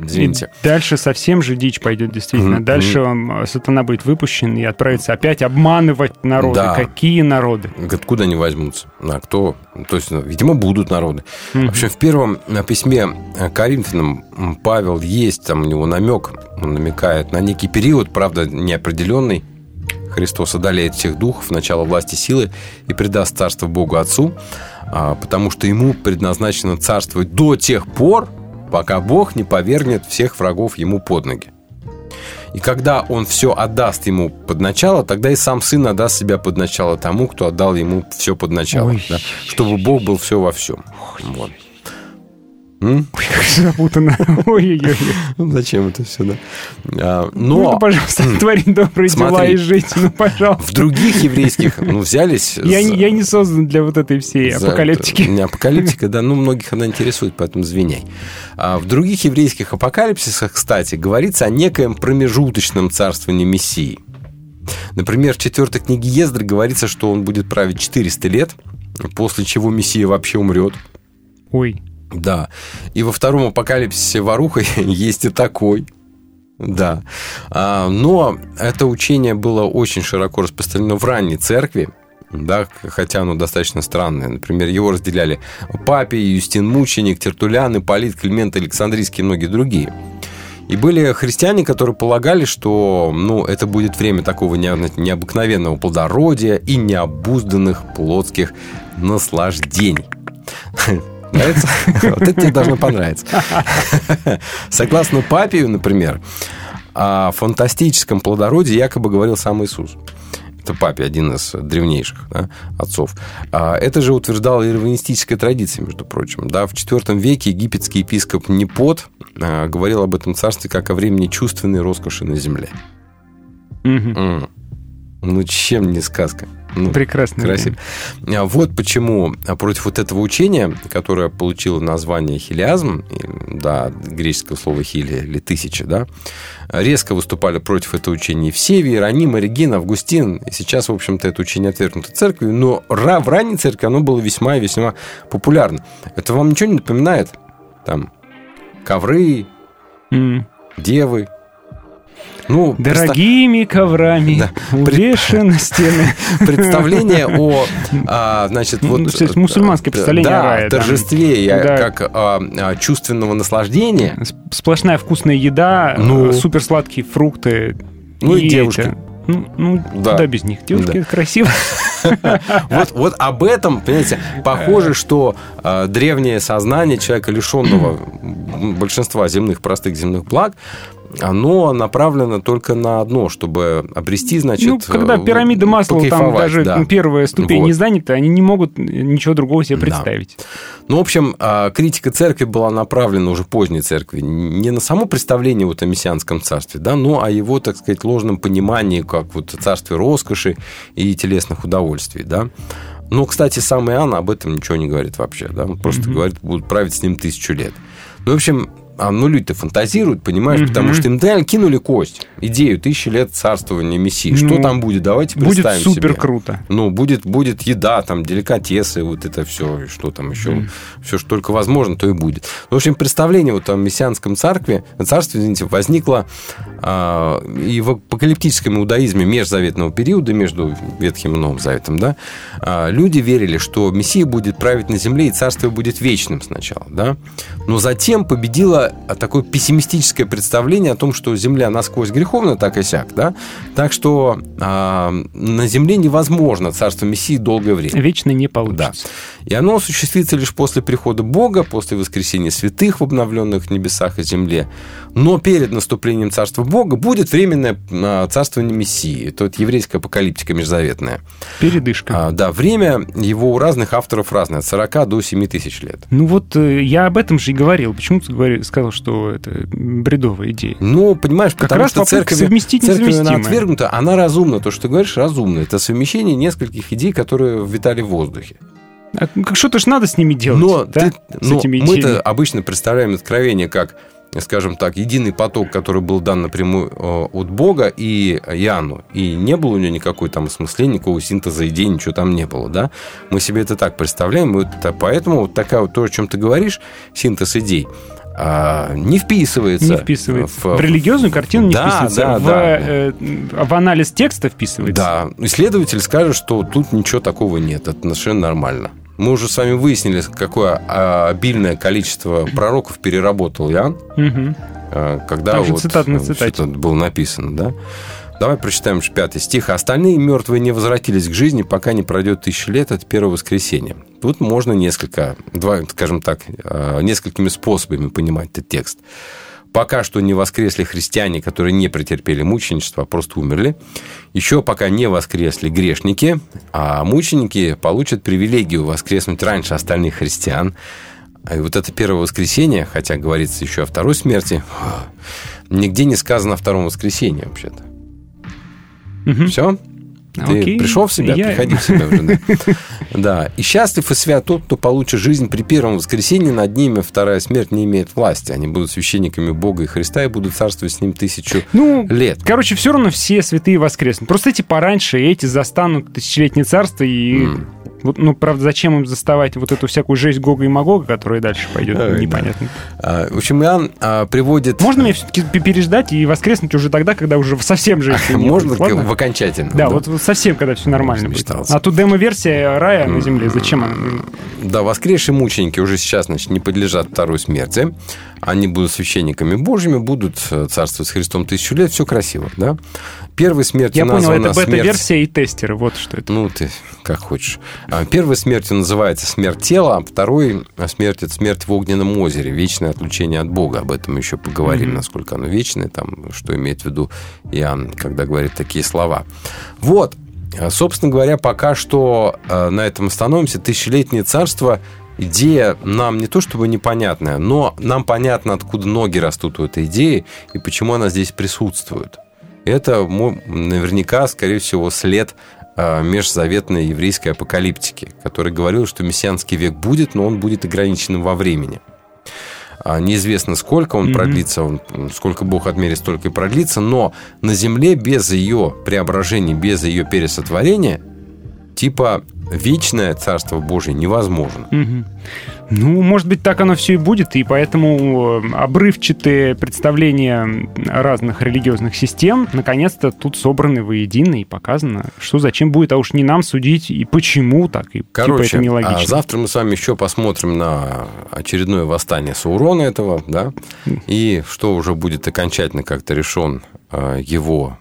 Извините. И дальше совсем же дичь пойдет, действительно. Дальше он, э, сатана будет выпущен и отправится опять обманывать народы. Да. Какие народы? Откуда они возьмутся? А кто? То есть, ну, видимо, будут народы. Мгм. В общем, в первом э, письме э, Коринфянам Павел есть, там у него намек, он намекает на некий период, правда, неопределенный. Христос одолеет всех духов, начало власти силы и предаст царство Богу Отцу, а, потому что ему предназначено царствовать до тех пор, пока Бог не повергнет всех врагов ему под ноги. И когда он все отдаст ему под начало, тогда и сам сын отдаст себя под начало тому, кто отдал ему все под начало. Ой. да, чтобы Бог был все во всем. Вот. Ой, как же запутано. <laughs> Ой-ой-ой. Ну, зачем это все, да? А, Ну, но пожалуйста, творить добрые дела и жить. Ну, пожалуйста. в других еврейских, ну, взялись... Я, за- не, я не создан для вот этой всей за- апокалиптики. Не апокалиптика, да, ну, многих она интересует, поэтому извиняй. А в других еврейских апокалипсисах, кстати, говорится о некоем промежуточном царствовании Мессии. Например, в четвертой книге Ездры говорится, что он будет править 400 лет, после чего Мессия вообще умрет. Ой. Да. И во втором апокалипсисе Варуха <laughs> есть и такой. Да. А, Но это учение было очень широко распространено в ранней церкви. Да, хотя оно достаточно странное. Например, его разделяли Папий, Юстин Мученик, Тертулян, Ипполит, Климент Александрийский и многие другие. И были христиане, которые полагали, что ну, это будет время такого нео- необыкновенного плодородия и необузданных плотских наслаждений. <laughs> Нравится? <laughs> Вот это тебе должно понравиться. <laughs> Согласно Папию, например, о фантастическом плодородии якобы говорил сам Иисус. Это Папе, один из древнейших да, отцов. А Это же утверждала и раввинистическая традиция, между прочим. Да, в IV веке египетский епископ Непот а, говорил об этом царстве как о времени чувственной роскоши на земле. М. Ну, чем не сказка? Ну, Прекрасно. Красиво. А Вот почему против вот этого учения, которое получило название хилиазм, да, греческое слово хили или тысяча, да, резко выступали против этого учения все, Иероним, Оригин, Августин. И сейчас, в общем-то, это учение отвергнуто церковью, но в ранней церкви оно было весьма и весьма популярно. Это вам ничего не напоминает? Там ковры, М. девы. Ну, представ- Дорогими коврами Да. увешаны стены. <laughs> представление о, а, значит, Ну, вот... то есть мусульманское э, представление да, о рае, торжестве, и, Да. как а, а, чувственного наслаждения. Сплошная вкусная еда, Ну. э, суперсладкие фрукты. Ну и девушки. это, ну, ну, Да. куда без них? Девушки, Да. это красиво. <laughs> Вот, вот об этом, понимаете, похоже, что а, древнее сознание человека, лишенного <clears throat> большинства земных, простых земных благ, оно направлено только на одно, чтобы обрести, значит... ну, когда э, пирамида масла, там даже да. ну, первая ступень Вот. не занята, они не могут ничего другого себе Да. представить. Ну, в общем, а, критика церкви была направлена уже поздней церкви не на само представление вот о мессианском царстве, да, но о его, так сказать, ложном понимании, как вот царстве роскоши и телесных удовольствий, да. Но, кстати, сам Иоанн об этом ничего не говорит вообще, да, он просто говорит, будут править с ним тысячу лет. Ну, в общем, а, ну, люди-то фантазируют, понимаешь, Мгм. потому что им реально кинули кость, идею тысячи лет царствования Мессии. Что Ну, там будет? Давайте Будет представим супер себе. круто. Ну, будет, будет еда, там, деликатесы, вот это все, что там еще, Мгм. все, что только возможно, то и будет. Ну, в общем, представление вот о мессианском царстве, царстве, извините, возникло а, и в апокалиптическом иудаизме межзаветного периода, между Ветхим и Новым Заветом, да, а, люди верили, что Мессия будет править на земле, и царство будет вечным сначала, да, но затем победило такое пессимистическое представление о том, что земля насквозь греховна, так и сяк, да, так что а, на земле невозможно царство Мессии долгое время. Вечно не Да. получится. И оно осуществится лишь после прихода Бога, после воскресения святых в обновленных небесах и земле. Но перед наступлением Царства Бога будет временное а, царствование Мессии. Это вот еврейская апокалиптика межзаветная. Передышка. А, да, время его у разных авторов разное, от 40 до 7 тысяч лет. Ну вот э, я об этом же и говорил. Почему ты говори- сказал, что это бредовая идея. Ну, понимаешь, Как потому раз что церковь, совместить церковь она отвергнута, она разумна. То, что ты говоришь, разумно. Это совмещение нескольких идей, которые витали в воздухе. А как- Что-то ж надо с ними делать, Но, да? ты- с но этими мы-то обычно представляем откровение как, скажем так, единый поток, который был дан напрямую э, от Бога и Иоанну. И не было у него никакой там осмысления, никакого синтеза идей, ничего там не было, да? Мы себе это так представляем, вот это- поэтому вот такая вот то, о чем ты говоришь, синтез идей, а, не вписывается. Не вписывается. В, религиозную картину не Да, вписывается. да, в, да. э, в анализ текста вписывается. Да, исследователь скажет, что тут ничего такого нет, это совершенно нормально. Мы уже с вами выяснили, какое а, обильное количество пророков переработал Иоанн, а, когда Там же вот цитата на цитате. что-то было написано, да? Давай прочитаем же пятый стих. «Остальные мертвые не возвратились к жизни, пока не пройдет тысяча лет от первого воскресенья». Тут можно несколько, два, скажем так, э, несколькими способами понимать этот текст. Пока что не воскресли христиане, которые не претерпели мученичество, а просто умерли. Еще пока не воскресли грешники, а мученики получат привилегию воскреснуть раньше остальных христиан. И вот это первое воскресенье, хотя говорится еще о второй смерти, нигде не сказано о втором воскресенье вообще-то. Все? Ты Окей. пришел в себя? Я- Приходи в себя уже, да. <laughs> Да. И счастлив и свят тот, кто получит жизнь при первом воскресенье, над ними вторая смерть не имеет власти. Они будут священниками Бога и Христа и будут царствовать с ним тысячу Ну, лет. короче, все равно все святые воскреснут. Просто эти пораньше, эти застанут тысячелетнее царство и... Вот, ну, правда, зачем им заставать вот эту всякую жесть Гога и Магога, которая дальше пойдет, Ой, да. непонятно. А, В общем, Иоанн а, приводит... Можно мне все-таки переждать и воскреснуть уже тогда, когда уже совсем жести не Можно ладно? в окончательно. Да, вот вот совсем, когда все нормально будет. А тут демо-версия рая на земле, зачем она? Да, воскресшие мученики уже сейчас, значит, не подлежат второй смерти. Они будут священниками Божьими, будут э, царствовать с Христом тысячу лет. Все красиво, да? Первой смертью Я понял, это смерть- бета-версия и тестеры, вот что это. Ну, ты как хочешь. А, Первой смертью называется смерть тела, а второй смерть – это смерть в огненном озере, вечное отлучение от Бога. Об этом еще поговорим, Мгм. насколько оно вечное, там, что имеет в виду Иоанн, когда говорит такие слова. Вот, А, собственно говоря, пока что э, на этом остановимся. Тысячелетнее царство Идея нам не то чтобы непонятная, но нам понятно, откуда ноги растут у этой идеи и почему она здесь присутствует. Это наверняка, скорее всего, след э, межзаветной еврейской апокалиптики, который говорил, что мессианский век будет, но он будет ограниченным во времени. А, Неизвестно, сколько он Мгм. продлится, он, сколько Бог отмерит, столько и продлится, но на земле без ее преображения, без ее пересотворения, типа вечное Царство Божие невозможно. Мгм. Ну, может быть, так оно все и будет, и поэтому э, обрывчатые представления разных религиозных систем наконец-то тут собраны воедино и показано, что зачем будет, а уж не нам судить и почему так, и Короче, типа это нелогично. а завтра мы с вами еще посмотрим на очередное восстание Саурона этого, да, и что уже будет окончательно как-то решен э, его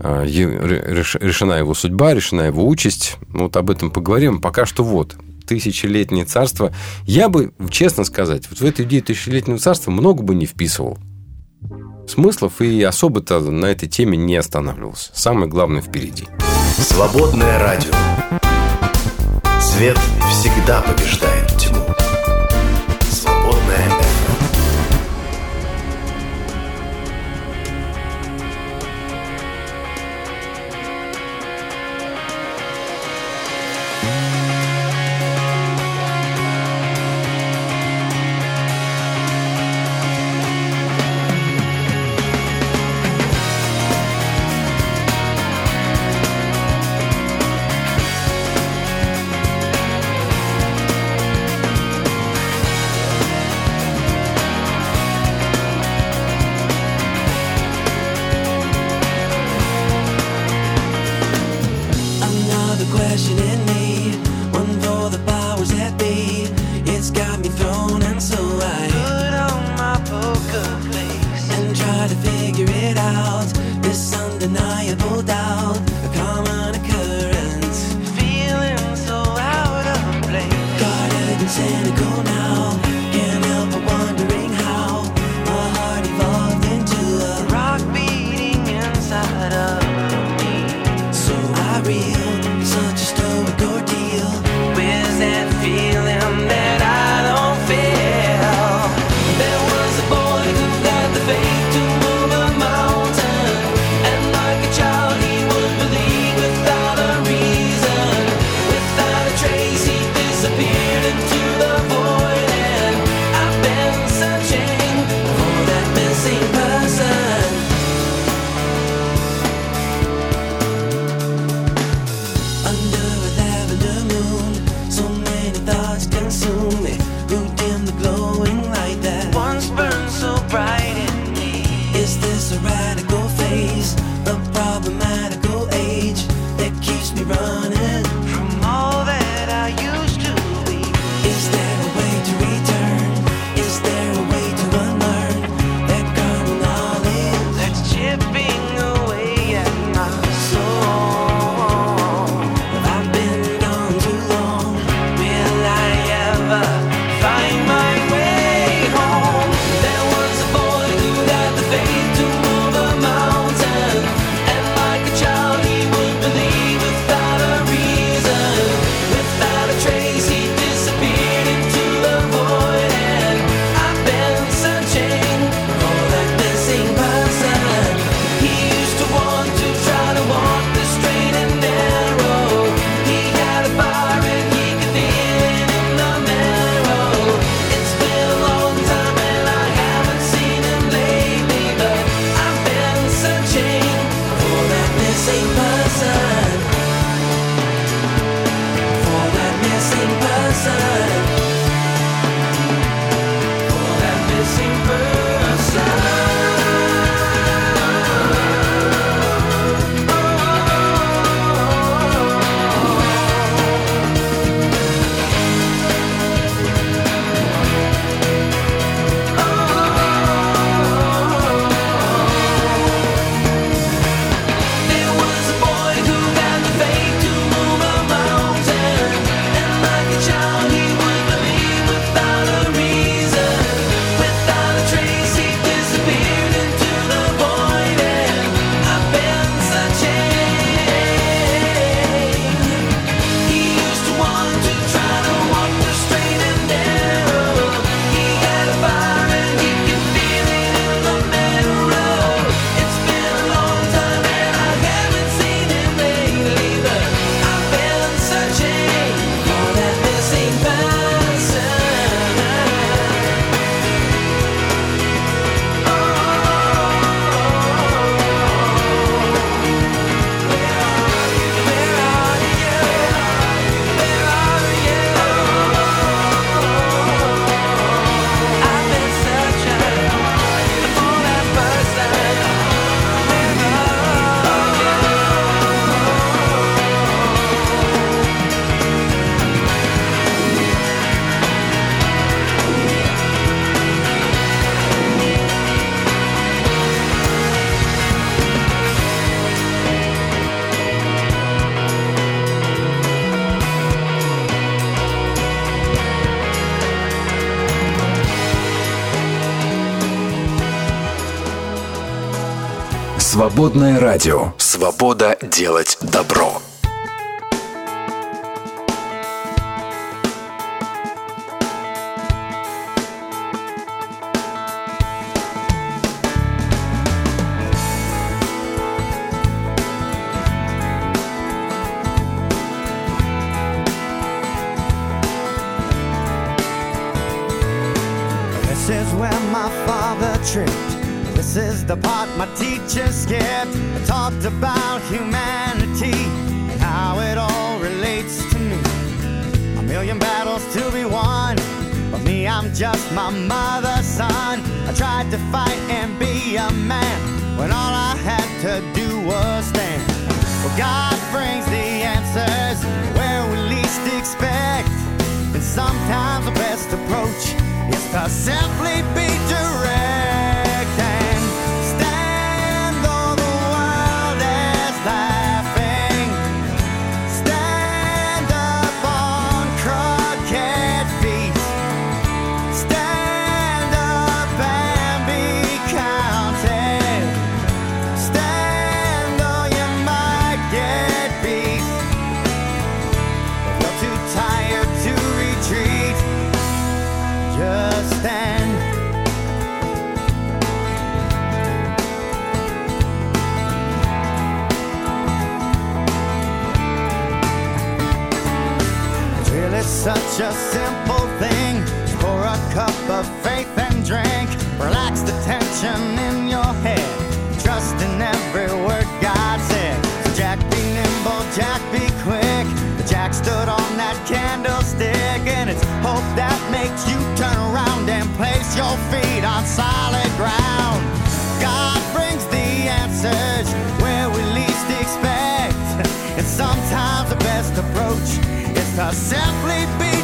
решена его судьба, решена его участь. Ну, Вот об этом поговорим. Пока что вот тысячелетнее царство. Я бы, честно сказать, вот в эту идею тысячелетнего царства много бы не вписывал смыслов и особо-то на этой теме не останавливался. Самое главное впереди. Свободное радио. Свет всегда побеждает тьму. Свободное FM. Свободное радио. Свобода делать добро. such a simple thing. for pour a cup of faith and drink. Relax the tension in your head. Trust in every word God said. So Jack be nimble, Jack be quick. The Jack stood on that candlestick, and it's hope that makes you turn around and place your feet on solid ground. God brings the answers where we least expect, <laughs> and sometimes the best approach I simply be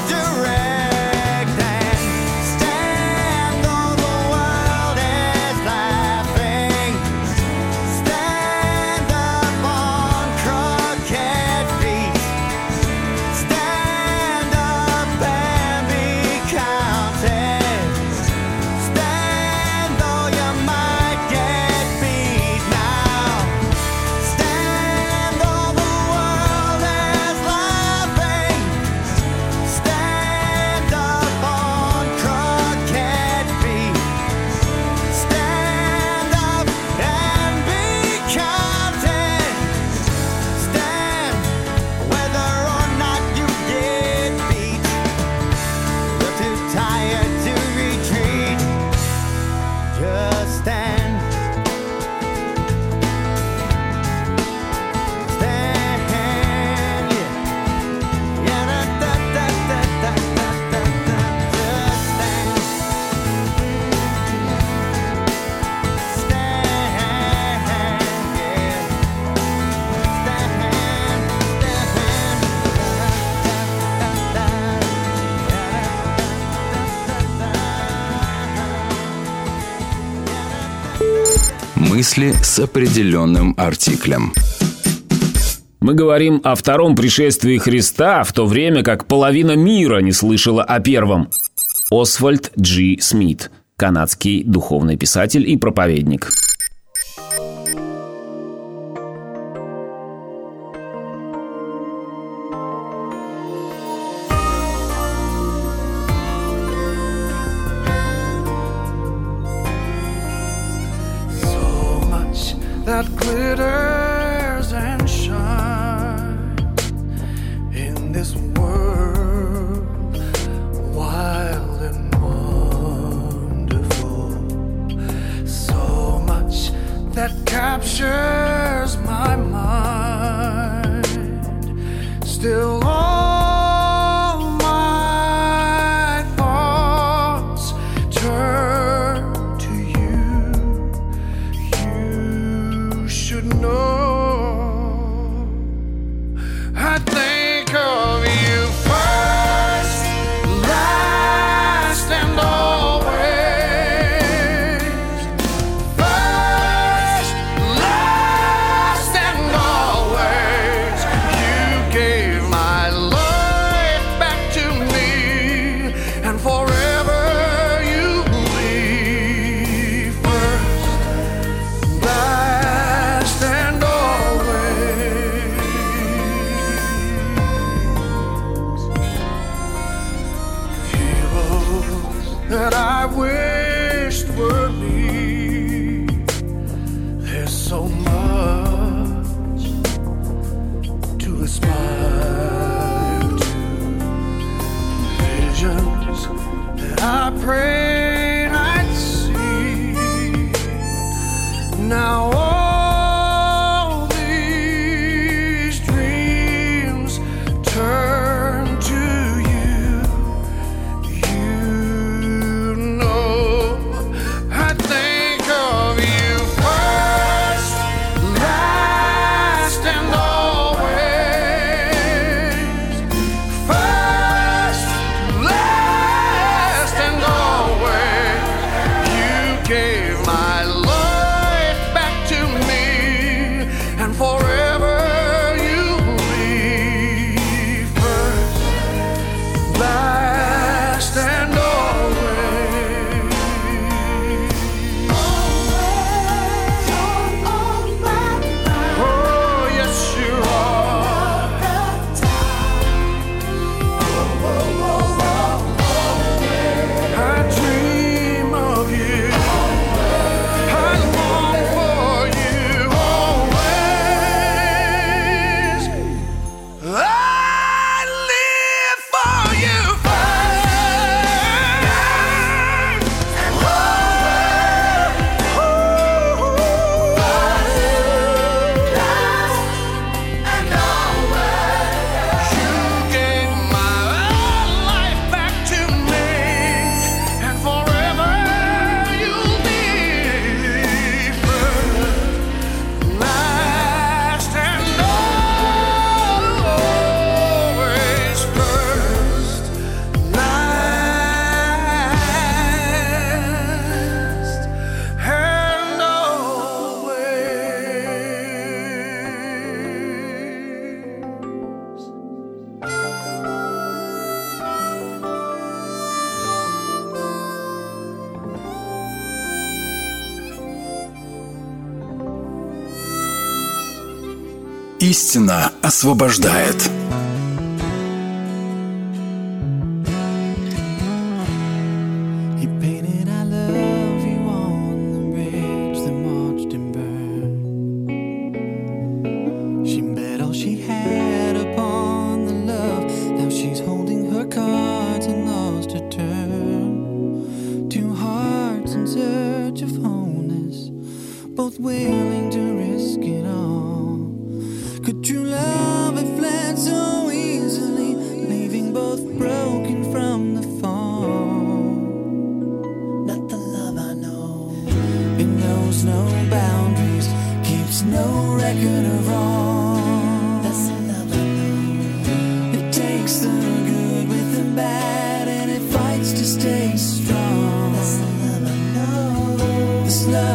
если с определенным артиклем. Мы говорим о втором пришествии Христа, в то время как половина мира не слышала о первом. Освальд Джи Смит, канадский духовный писатель и проповедник. Истина освобождает.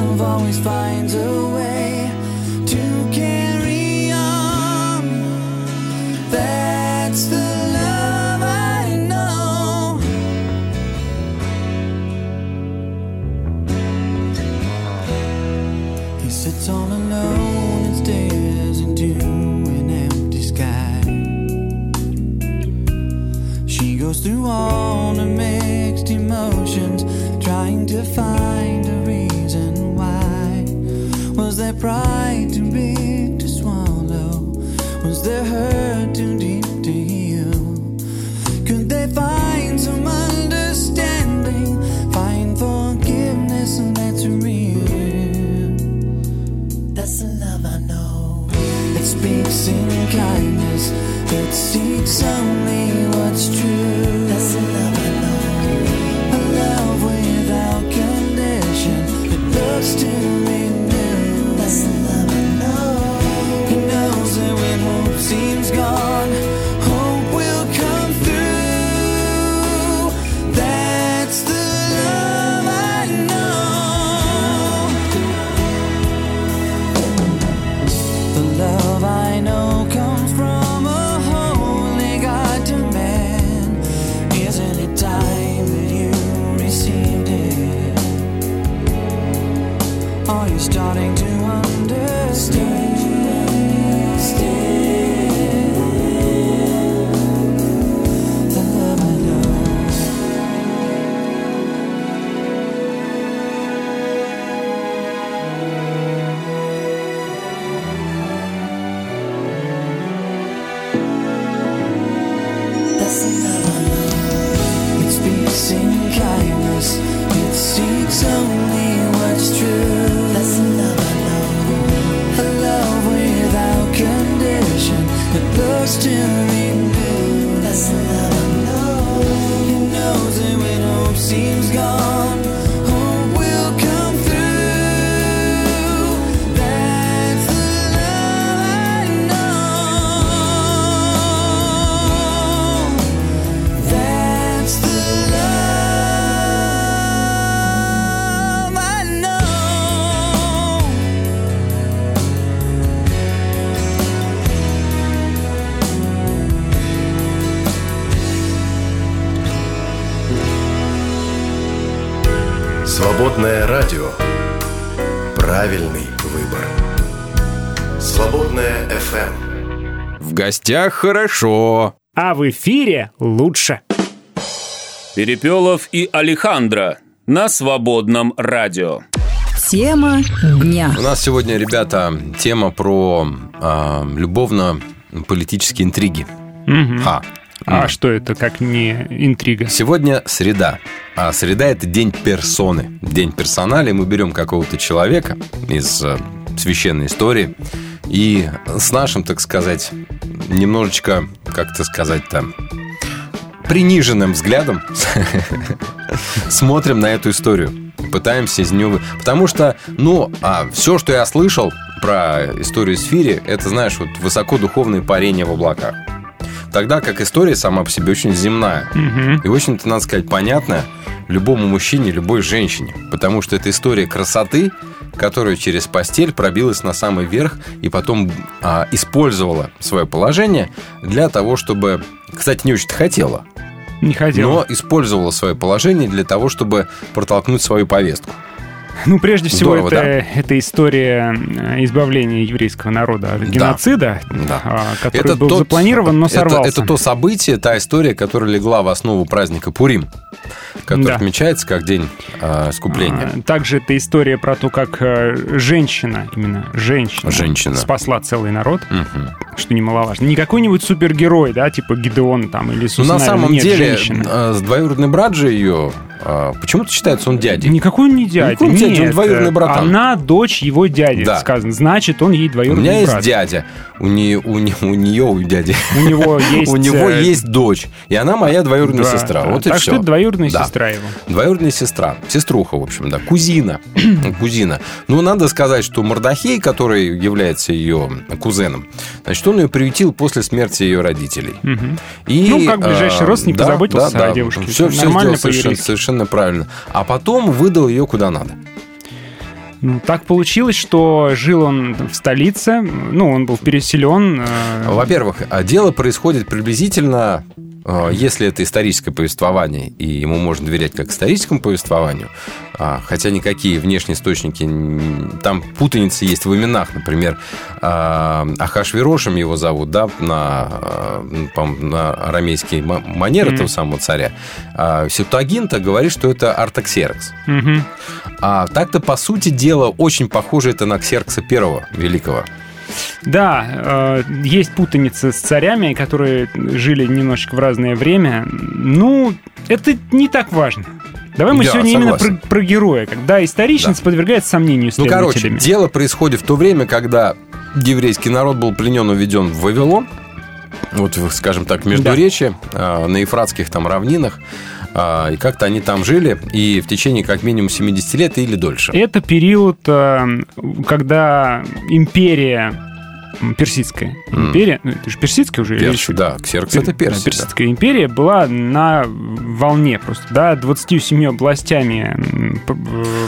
Love always finds a way гостях хорошо. А в эфире лучше. Перепелов и Алехандро на свободном радио. Тема дня. У нас сегодня, ребята, тема про а, любовно-политические интриги. Мгм. А. А М. что это, как не интрига? Сегодня среда. А среда – это день персоны, день персонали. Мы берем какого-то человека из э, священной истории и с нашим, так сказать, немножечко, как это сказать там, приниженным взглядом <laughs> смотрим на эту историю. Пытаемся из нее... Потому что, ну, а все, что я слышал про историю Сфири, это, знаешь, вот высокодуховные парения в облаках. Тогда как история сама по себе очень земная. И, в общем-то, надо сказать, понятная любому мужчине, любой женщине. Потому что это история красоты, которая через постель пробилась на самый верх и потом а, использовала свое положение для того, чтобы... Кстати, не очень хотела, Не хотел. но использовала свое положение для того, чтобы протолкнуть свою повестку. Ну, прежде всего, Здорово, это, это история э, избавления еврейского народа от геноцида, а, который был тот- запланирован, но это- сорвался. Это, то событие, та история, которая легла в основу праздника Пурим, который Да. отмечается как день а, искупления. А, Также это история про то, как э, женщина, именно женщина, Женщина. спасла целый народ, Мгм. что немаловажно. Не какой-нибудь супергерой, да, типа Гидеон там или Ну, Иисус на Навин. самом Нет, деле, женщина. э, двоюродный брат же ее, э, почему-то считается он дядей. Никакой он не дядя. Никакой он дядя, он Нет, двоюродный э, братан. Она дочь его дяди, Да. сказано. Значит, он ей У двоюродный меня есть брат. дядя, у, не, у, не- у нее, у дяди. У него <laughs> есть... У него э, есть дочь, и она моя двоюродная да, сестра. да. Вот и так все. что это двоюродная Да. сестра его. Двоюродная сестра. Сеструха, в общем, да. Кузина. <clears throat> Кузина. Ну, надо сказать, что Мордахей, который является ее кузеном, значит, он ее приютил после смерти ее родителей. И, Ну, как ближайший э, родственник да, позаботился да, о девушке. Все, все сделал совершенно правильно. А потом выдал ее куда надо. Ну, так получилось, что жил он в столице, ну, он был переселен. э, Во-первых, а дело происходит приблизительно, э, если это историческое повествование, и ему можно доверять как историческому повествованию, а, хотя никакие внешние источники, там путаница есть в именах, например, а, Ахашвирошем его зовут, да, на, а, по-моему, на арамейский ма- манер Мгм. этого самого царя. А Септуагинта говорит, что это Артаксеркс. мгм. А так-то, по сути дела, очень похоже это на Ксеркса первого великого. Да, э, есть путаница с царями, которые жили немножечко в разное время. Ну, это не так важно. Давай мы Да, сегодня именно согласен. про, про героя. Когда историчность подвергается сомнению Ну, короче, дело происходит в то время, когда еврейский народ был пленен, уведен в Вавилон, вот, скажем так, междуречье, а, на Ефратских там равнинах, и как-то они там жили, и в течение как минимум 70 лет или дольше. Это период, э, когда империя Персидская М. империя, ну, это же персидская уже? Перс, еще? да, Ксеркс это Пер- Персия. да. Персидская империя была на волне просто, да, 27 областями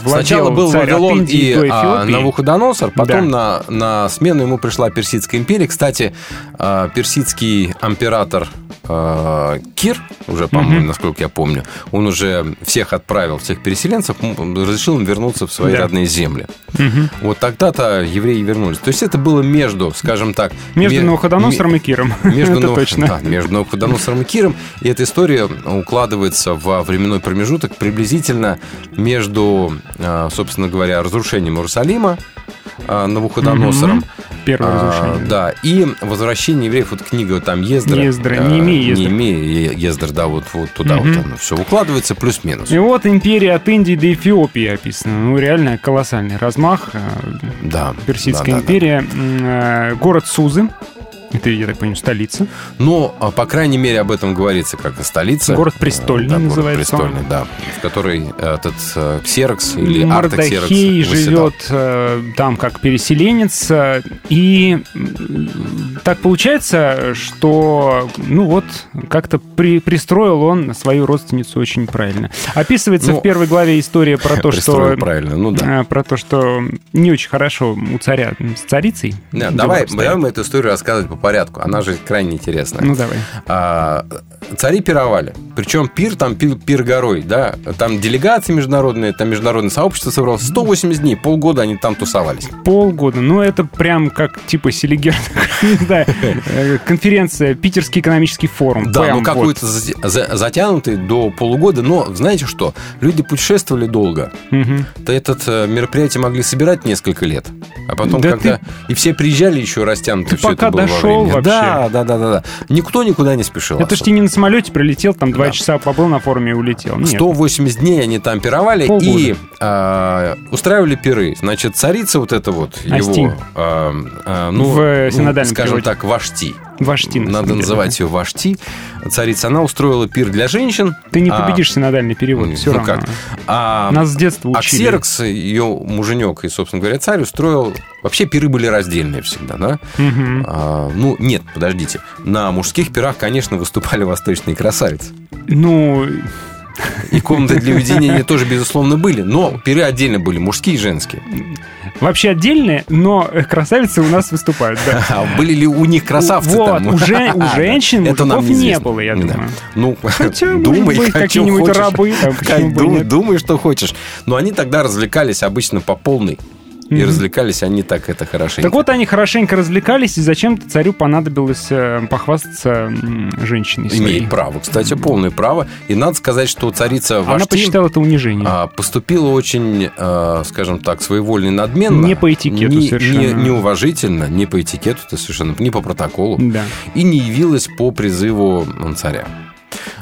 Сначала был Вавилон и до а. Навуходоносор, потом на, на смену ему пришла Персидская империя. Кстати, а, персидский император а, Кир, уже, по-моему, Мгм. насколько я помню, он уже всех отправил, всех переселенцев, разрешил им вернуться в свои Да. родные земли. Мгм. Вот тогда-то евреи вернулись. То есть это было между, скажем так... Между ме- Навуходоносором и Киром. <laughs> между, Это Нав- точно. да, между Навуходоносором и Киром. И эта история укладывается во временной промежуток приблизительно между, а, собственно говоря, разрушением Иерусалима а, Навуходоносором. Первое а, разрушение. Да, и возвращение евреев, вот книга там Ездра. Ездра, а, Неемия Ездра. Неемия Ездра, да, вот, вот туда Мгм. вот оно все укладывается, плюс-минус. И вот империя от Индии до Эфиопии описана. Ну, реально колоссальный размах. э, Да. Персидская да, да, да. империя. М, э, Город Сузы. Это, я так понимаю, столица. Но, а, по крайней мере, об этом говорится как о столице. Город Престольный Да, город называется он. Престольный, да. В который этот э, Ксерокс или восседал. живет э, там как переселенец. э, И так получается, что, ну вот, как-то при- пристроил он свою родственницу очень правильно. Описывается Ну, в первой главе история про то, что... правильно, ну да. э, Про то, что не очень хорошо у царя с царицей. Да, давай, давай мы эту историю рассказывать по порядку. Она же крайне интересная. Ну, давай. А, цари пировали. Причем пир там пир, пир горой, да. Там делегации международные, там международное сообщество собралось. 180 дней, полгода они там тусовались. Полгода. Ну, это прям как типа Селигер, <laughs> конференция, Питерский экономический форум. Да, ну какой-то за- за- затянутый до полугода. Но знаете что? Люди путешествовали долго. То этот э, мероприятие могли собирать несколько лет. А потом, Да когда... И все приезжали еще растянуто Ты все пока это было во дошел времени. вообще. Да, да, да, да, да. Никто никуда не спешил. Это ж ты не на самолете прилетел, там два часа побыл на форуме и улетел. Нет. 180 дней они там пировали Полгода. и а, устраивали пиры. Значит, царица вот эта вот Асти. его, а, а, ну, В, ну, скажем переводе. так, Вашти. Вашти, на Надо деле, называть ее Вашти. Царица, она устроила пир для женщин. Ты не а, победишь синодальный перевод, ну, все ну равно. как? А, Нас с детства а учили. Ксеркс, ее муженек и, собственно говоря, царь устроил... Вообще пиры были раздельные всегда, да? Мгм. А, ну, нет, подождите. На мужских пирах, конечно, выступали восточные красавицы. Ну, И комнаты для уединения тоже, безусловно, были. Но пиры отдельно были, мужские и женские. Вообще отдельные, но красавицы у нас выступают, да. <laughs> А были ли у них красавцы Вот, там? у жен- у <laughs> женщин Это мужиков не было, я Да. думаю. Ну, Хотя, <laughs> думай, быть, как какие-нибудь рабы, там, нет. думай, что хочешь. Но они тогда развлекались обычно по полной. И Мгм. развлекались они так это хорошенько. Так вот, они хорошенько развлекались, и зачем-то царю понадобилось э, похвастаться женщиной своей. Имеет право, кстати, полное право. И надо сказать, что царица Она Вашти посчитала это унижением. а, поступила очень, а, скажем так, своевольно и надменно. Не по этикету не, совершенно. Не, неуважительно, не по этикету, это совершенно, не по протоколу. Да. И не явилась по призыву царя.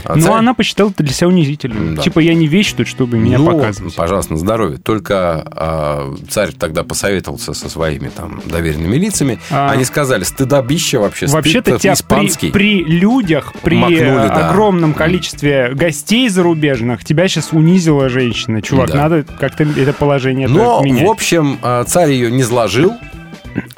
А царь- она посчитала это для себя унизительным. Да. Типа, я не вещь тут, чтобы меня ну, показывать. пожалуйста, на здоровье. Только а, царь тогда посоветовался со своими там доверенными лицами. А. Они сказали, стыдобище вообще, Вообще-то тебя при, испанский. при людях, при Макнули, э, да. огромном количестве гостей зарубежных, тебя сейчас унизила женщина. Чувак, Да. надо как-то это положение Но, менять. в общем, а, царь ее не сложил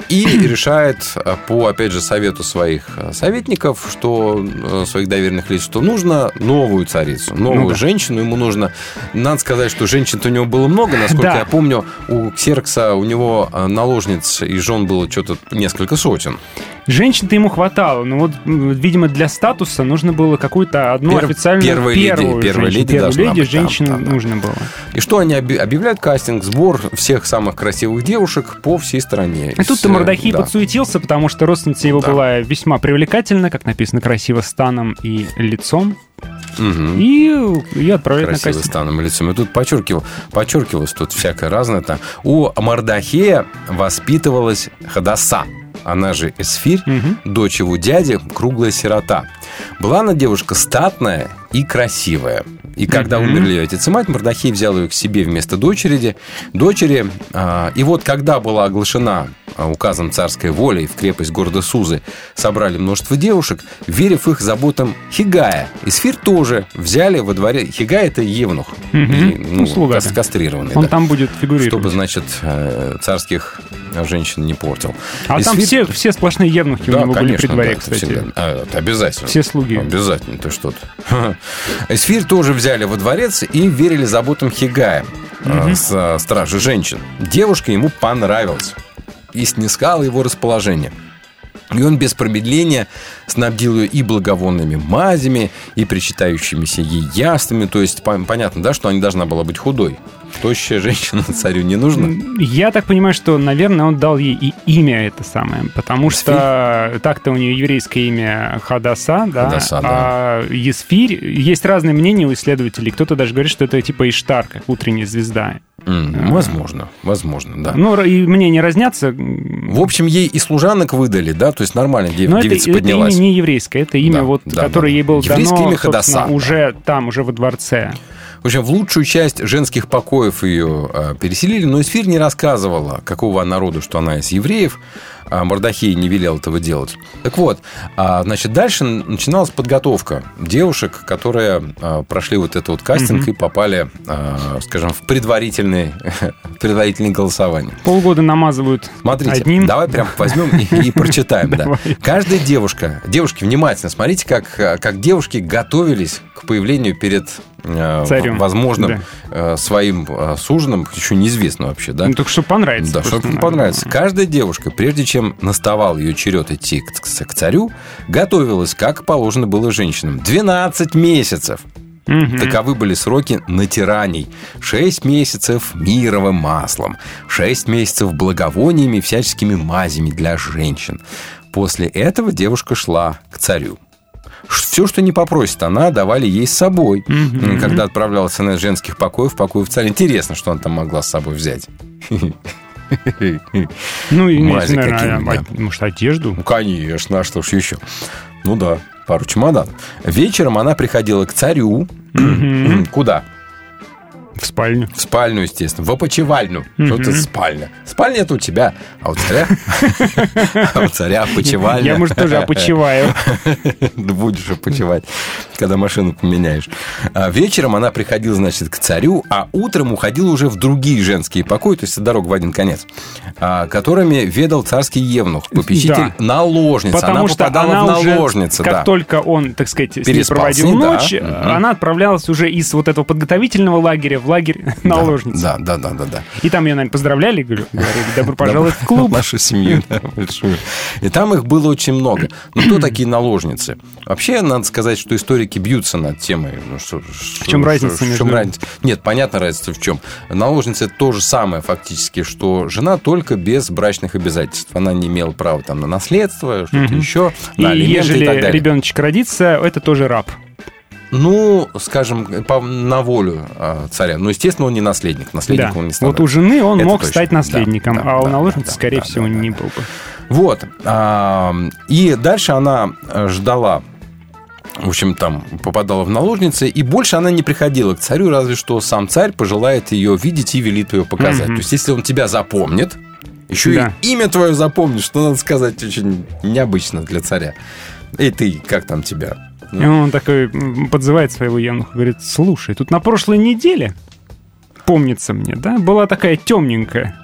и решает а, по, опять же, совету своих а, советников, что а, своих доверенных лиц, что нужно новую царицу, новую Ну да. женщину ему нужно. Надо сказать, что женщин-то у него было много, насколько Да. я помню, у Ксеркса у него наложниц и жен было что-то несколько сотен. Женщин-то ему хватало, но вот, видимо, для статуса нужно было какую-то одну Пер- официальную первая леди- первую первая женщину. леди Первую леди быть там, женщину да, да. нужно было. И что они объявляют кастинг, сбор всех самых красивых девушек по всей стране. И тут-то Из, Мордахей да. подсуетился, потому что родственница его Да. была весьма привлекательна, как написано, красиво станом и лицом. Мгм. И ее отправляют на кастинг. станом и лицом. И тут подчеркивал, подчеркивалось тут всякое разное. Там. У Мардахея воспитывалась Хадаса. Она же Эсфирь, дочь его дяди, круглая сирота. Была она девушка статная и красивая. И когда Мгм. умерли ее отец и мать, Мордахей взял ее к себе вместо дочери. дочери а, и вот когда была оглашена указом царской воли в крепость города Сузы собрали множество девушек, верив их заботам Хигая. И Сфир тоже взяли во дворе... Хигай – это евнух. Мгм. И, Ну, да. кастрированный. Он да. там будет фигурировать. Чтобы, значит, э, царских женщин не портил. А И там Сфир- все, все сплошные евнухи у да, него были при конечно, дворе, да, кстати. всегда. А, обязательно. Все слуги. Обязательно, ты что-то. Эсфир <laughs> тоже взяли во дворец и верили заботам Хигая, э, с э, стражи женщин. Девушка ему понравилась и снискала его расположение. И он без промедления снабдил ее и благовонными мазями, и причитающимися ей яствами. То есть, пон- понятно, да, что она не должна была быть худой. Тощая женщина <laughs> царю не нужна. Я так понимаю, что, наверное, он дал ей и имя это самое, потому что так-то у нее еврейское имя Хадаса, да, Хадаса, да. а Есфирь, есть разные мнения у исследователей, кто-то даже говорит, что это типа Иштар, как утренняя звезда. М, Возможно, возможно, да. Ну, и мнения разнятся, В общем, ей и служанок выдали, да, то есть нормально дев- но это, девица это поднялась. имя не еврейское, это имя, Да, вот, да, которое да. ей было Еврейское дано имя Хадаса, уже там, уже во дворце. В общем, в лучшую часть женских покоев ее э, переселили, но Эсфирь не рассказывала, какого она рода, что она из евреев. А Мордахей не велел этого делать. Так вот, а, значит, дальше начиналась подготовка девушек, которые а, прошли вот этот вот кастинг Мгм. и попали, а, скажем, в предварительные, в <laughs> предварительные голосования. Полгода намазывают Смотрите, одним. давай прям возьмем и, и прочитаем. да. Каждая девушка, девушки, внимательно, смотрите, как, как девушки готовились к появлению перед Царем. возможным Да. э, своим э, суженым, еще неизвестно вообще, да? Ну, только чтобы понравится. Да, чтобы понравится. Каждая девушка, прежде чем наставал ее черед идти к, к- царю, готовилась, как положено было женщинам. 12 месяцев. Мгм. Таковы были сроки натираний. Шесть месяцев мировым маслом, шесть месяцев благовониями всяческими мазями для женщин. После этого девушка шла к царю. Все, что не попросит она, давали ей с собой. Мгм. Когда отправлялась она из женских покоев в покоев царя. Интересно, что она там могла с собой взять. Ну, и, наверное, а- может, одежду? Ну, конечно, а что ж еще? Ну да, пару чемоданов. Вечером она приходила к царю. Куда? В спальню. В спальню, естественно. В опочивальню. Что Мгм. это спальня? Спальня это у тебя, а у царя... А у царя опочивальня. Я, может, тоже опочиваю. Будешь опочивать, когда машину поменяешь. А вечером она приходила, значит, к царю, а утром уходила уже в другие женские покои, то есть дорога в один конец, а, которыми ведал царский евнух, попечитель наложницы. Она попадала в уже, наложницы, как только он, так сказать, с ней проводил ночь, она отправлялась уже из вот этого подготовительного лагеря в лагерь <laughs> наложницы. Да, да, да, да, да. И там ее, наверное, поздравляли, говорю, говорили, добро <laughs> пожаловать в <laughs> клуб. Нашу семью большую. И там их было очень много. Ну, кто такие наложницы? Вообще, надо сказать, что историки бьются над темой. Ну, что, в чем разница между- чем разница? Нет, понятно разница в чем. Наложница это то же самое фактически, что жена только без брачных обязательств. Она не имела права там на наследство, что-то еще, на и ежели ребеночек родится, это тоже раб. Ну, скажем, по- на волю а, царя. Но, естественно, он не наследник. Наследник Да. он не Вот становится. у жены он Это мог точно. стать Да, наследником, да, а у да, наложницы, да, скорее да, всего, да, не да. был бы. Вот. И дальше она э, ждала в общем, там попадала в наложницы, и больше она не приходила к царю, разве что сам царь пожелает ее видеть и велит ее показать. Мгм. То есть, если он тебя запомнит, еще Да. и имя твое запомнит, что надо сказать очень необычно для царя. Эй, ты, как там тебя? И он такой подзывает своего евнуха, говорит, слушай, тут на прошлой неделе, помнится мне, да, была такая темненькая.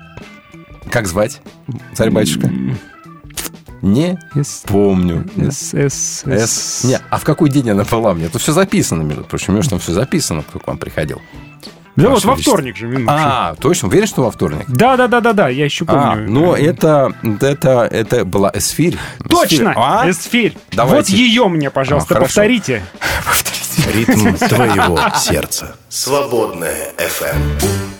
Как звать? Царь-батюшка? Не помню. С, С, С. Не, а в какой день она была мне? Тут все записано, между прочим. У меня же там все записано, кто к вам приходил. Да вот во вторник же, минуточку. А, точно? Уверен, что во вторник? Да, да, да, да, да, я еще А, помню. ну это, это, это была эсфирь. Точно, Эсфирь. А? Эсфирь. Давайте. Вот ее мне, пожалуйста, А, хорошо. повторите. <laughs> Ритм твоего сердца. Свободная FM.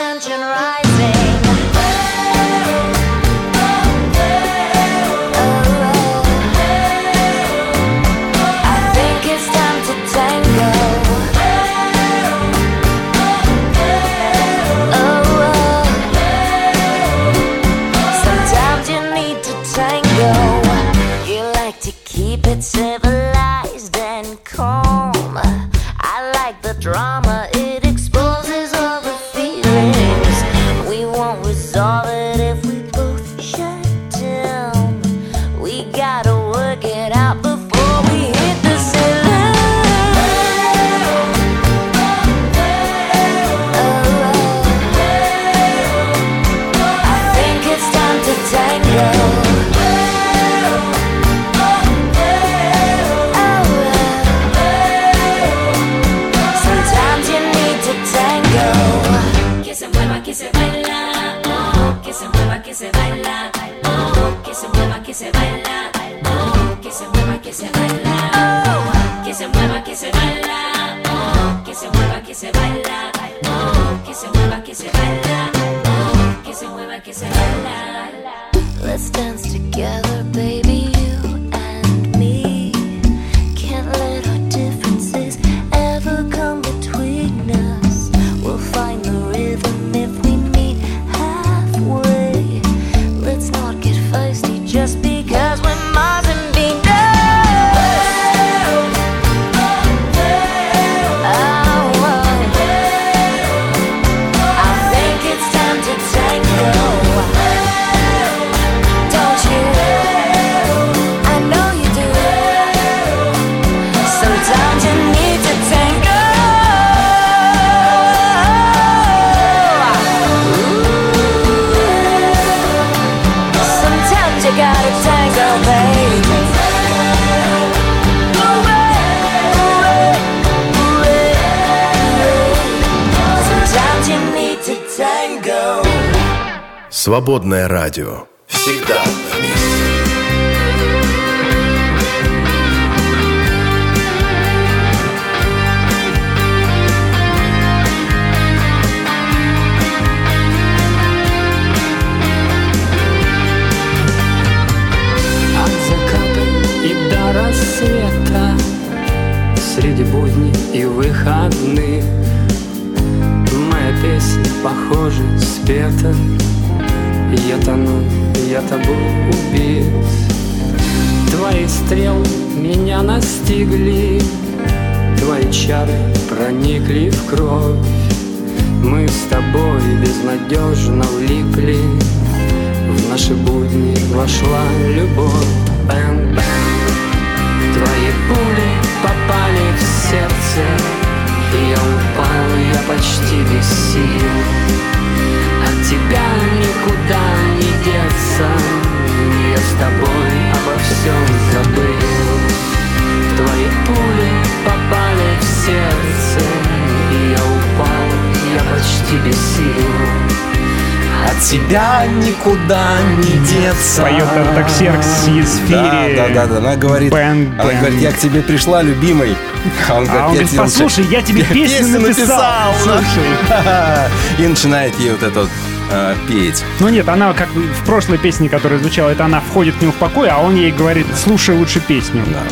Tension rising. Se mueva, que se baila, oh, que se mueva, que se baila, oh, que se mueva, que se baila, oh, que se mueva, que se baila, oh, que se mueva, que se baila, oh, que se mueva, que se baila, oh, que se mueva, que se baila, oh, que se mueva, que se baila. Let's dance together, Свободное радио. Всегда на месте. От заката и до рассвета Среди будней и выходных Моя песня, похоже, спета Я тону, я тобой убит Твои стрелы меня настигли. Твои чары проникли в кровь. Мы с тобой безнадежно влипли. В наши будни вошла любовь. Bang-bang Твои пули попали в сердце. Я упал, я почти без сил тебя никуда не деться Я с тобой обо всем забыл Твои пули попали в сердце И я упал, я почти без сил от тебя никуда не деться. Поет Артаксеркс из Да, Фири. да, да, да. Она говорит, Бэн, она бэн. говорит, я к тебе пришла, любимый. А он А он «Я говорит, тебе послушай, я тебе <laughs> песню написал. Слушай. <laughs> И начинает ей вот это вот э, петь. Ну нет, она как в прошлой песне, которая звучала, это она входит к нему в покой, а он ей говорит, слушай лучше песню. Да.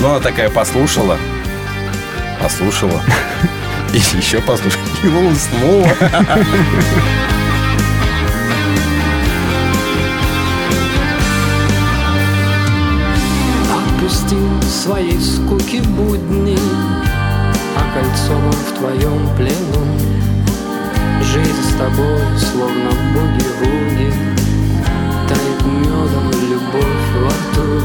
Ну, она такая послушала, послушала, и еще послушала, и уснула. Отпустил своей скуки будни Окольцован в твоем плену. Жизнь с тобой, словно буги-вуги Тает медом любовь во рту.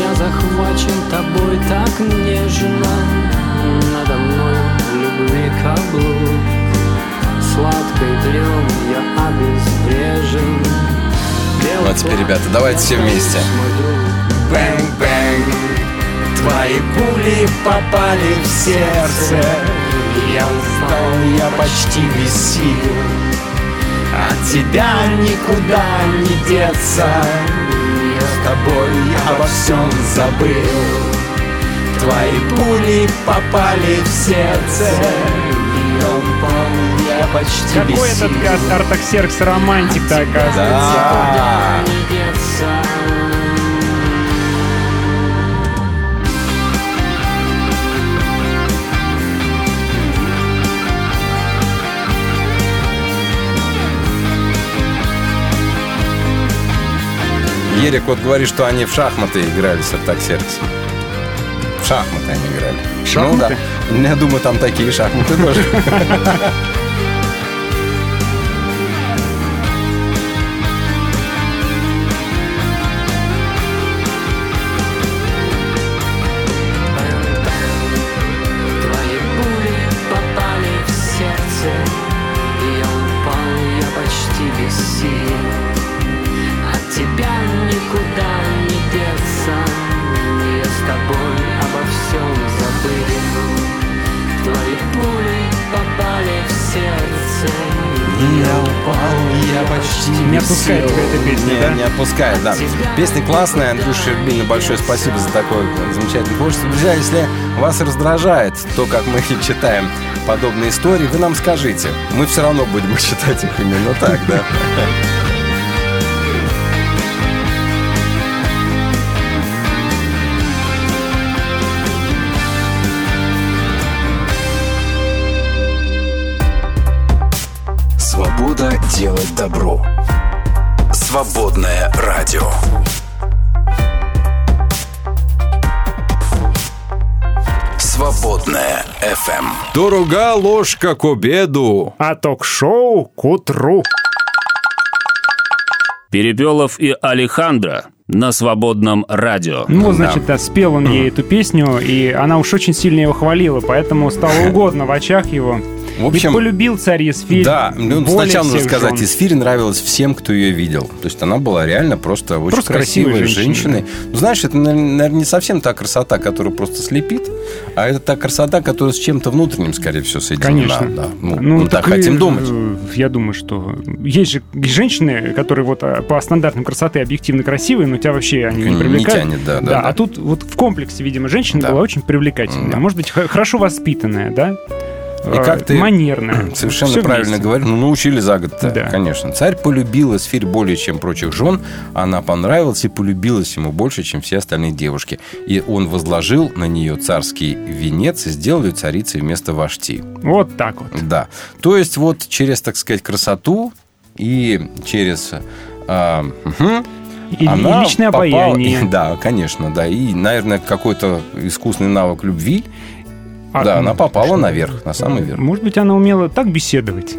Я захвачен тобой так нежно Надо мной любви каблук. Сладкой дрем я обезврежен Ну, а теперь, ребята, давайте все вместе. Bang-bang Твои пули попали в сердце. Я устал, я почти без сил От тебя никуда не деться. Я с тобой обо всем забыл. Твои пули попали в сердце. Я упал, я почти Какой без этот Артаксеркс романтик-то оказывается. Да. Ерик вот говорит, что они в шахматы играли с Артаксерксом. В шахматы они играли. Шахматы? Ну да. Я думаю, там такие шахматы тоже. <laughs> Тебя эта песня, Не, да? не отпускает, да. Песня классная. Андрюша Щербина, большое спасибо за такое замечательное творчество. Друзья, если вас раздражает то, как мы <laughs> читаем подобные истории, вы нам скажите. Мы все равно будем <laughs> читать их именно так, да? Свобода делать добро. Свободное радио. Свободное Эм. FM. Дорога ложка к обеду. А ток-шоу к утру. Перепелов и Алехандро на свободном радио. Ну, значит, да, спел он ей эту песню, и она уж очень сильно его хвалила, поэтому стало <laughs> угодно в очах его. В общем, и полюбил царь Есфирь. Да, ну, сначала нужно сказать, жен. Исфире нравилась всем, кто ее видел. То есть она была реально просто очень Просто красивой красивой женщиной, женщиной. Ну, знаешь, это, наверное, не совсем та красота, которая просто слепит, а это та красота, которая с чем-то внутренним, скорее всего, соединена. Конечно. Да. Ну, мы так и, хотим думать. э, Я думаю, что есть же женщины, которые вот а, по стандартам красоты объективно красивые, но тебя вообще они не Не привлекают. тянет, да, да, да. А тут вот в комплексе, видимо, женщина Да. была очень привлекательная. Да. Может быть, хорошо воспитанная, да? И Э, как ты манерная. <clears throat> Совершенно Всё правильно вместе. говоришь. Ну, научили за год Да. конечно. Царь полюбил Эсфирь более, чем прочих жен. Она понравилась и полюбилась ему больше, чем все остальные девушки. И он возложил на нее царский венец и сделал ее царицей вместо Вашти. Вот так вот. Да. То есть вот через, так сказать, красоту и через... а, мгм, И, и она личное попала- обаяние. <laughs> Да, конечно, да. И, наверное, какой-то искусный навык любви. А, да, ну, она попала наверх, на самый верх. Может быть, она умела так беседовать,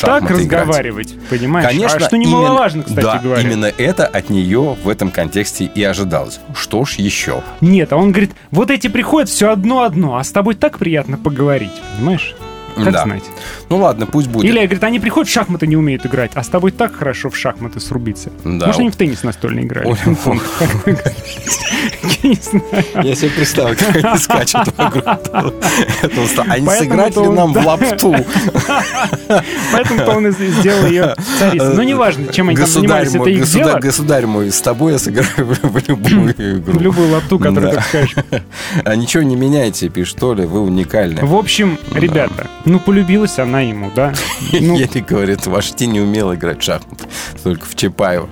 так Шахматы играть. разговаривать, понимаешь? Конечно, а что именно- немаловажно, кстати да, говоря. именно это от нее в этом контексте и ожидалось. Что ж еще? Нет, а он говорит, вот эти приходят все одно-одно, а с тобой так приятно поговорить, понимаешь? Как Да. знать. Ну ладно, пусть будет. Или, говорит, они приходят, в шахматы не умеют играть, а с тобой так хорошо в шахматы срубиться. Да. Может, они в теннис настольный играли? <laughs> Я не знаю. Я себе представил, как они скачут стола. А не Поэтому сыграть то ли он- нам в лапту? Поэтому-то он сделал ее царицей. Ну, неважно, чем они там занимались, это их государь, дело. Государь мой, с тобой я сыграю в любую игру. В любую лапту, которую ты скажешь. А ничего не меняйте, пишет Оля, вы уникальны. В общем, ребята, ну, полюбилась она ему, да? <laughs> Ну, Еле говорит, ваш Ти не умел играть в шахматы, только в Чапаева.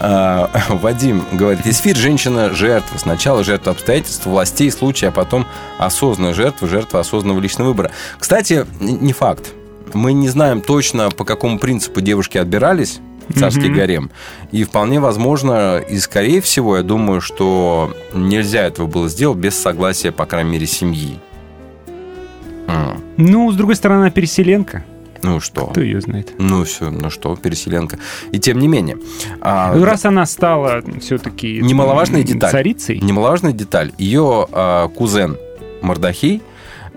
А, <laughs> Вадим говорит, Эсфирь – женщина-жертва. Сначала жертва обстоятельств, властей, случая, а потом осознанная жертва, жертва осознанного личного выбора. Кстати, не факт. Мы не знаем точно, по какому принципу девушки отбирались царский Мгм. гарем. И вполне возможно, и скорее всего, я думаю, что нельзя этого было сделать без согласия, по крайней мере, семьи. М. ну, с другой стороны, она переселенка. Ну что? Кто ее знает? Ну все, ну что, переселенка. И тем не менее. а, Ну, Раз она стала все-таки Немаловажная деталь. царицей, Немаловажная деталь. Ее а, кузен Мордахей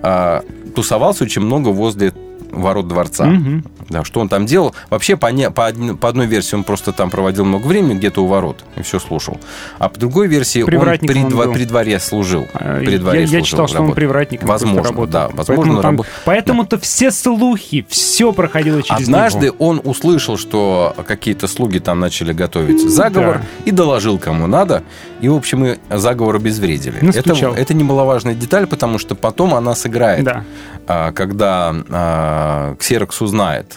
а, тусовался очень много возле ворот дворца. Мгм. Да, что он там делал? Вообще, по, не- по, по одной версии, он просто там проводил много времени где-то у ворот и все слушал. А по другой версии, он при, он был. при дворе служил. А, При дворе я, я служил, читал, что он работал. привратником просто Возможно, работал. да. Возможно, Поэтому, там- рабо- поэтому-то все слухи, все проходило через Однажды него. он услышал, что какие-то слуги там начали готовить заговор Да. и доложил кому надо. И, в общем, и заговор обезвредили. Это, Настучал. это немаловажная деталь, потому что потом она сыграет. Да. А, Когда а, Ксерокс узнает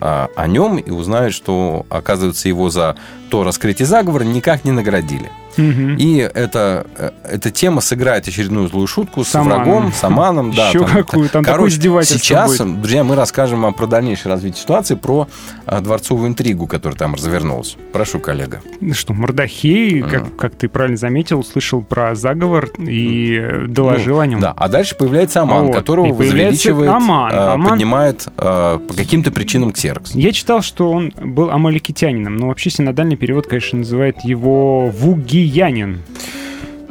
о нем и узнает, что, оказывается, его за то раскрытие заговора никак не наградили. Мгм. И эта, э, эта тема сыграет очередную злую шутку с С врагом, с Аманом. Да, Еще какую, там Короче, сейчас, будет. друзья, мы расскажем вам про дальнейшее развитие ситуации, про а, дворцовую интригу, которая там развернулась. Прошу, коллега. Что, Мордахей, как, как ты правильно заметил, услышал про заговор и доложил Ну, о нем. Да, а дальше появляется Аман, Вот, которого возвеличивает, Аман. а, Аман- поднимает а, по каким-то причинам Ксерокс. Я читал, что он был амаликитянином, но вообще синодальный перевод, конечно, называет его вугиянин.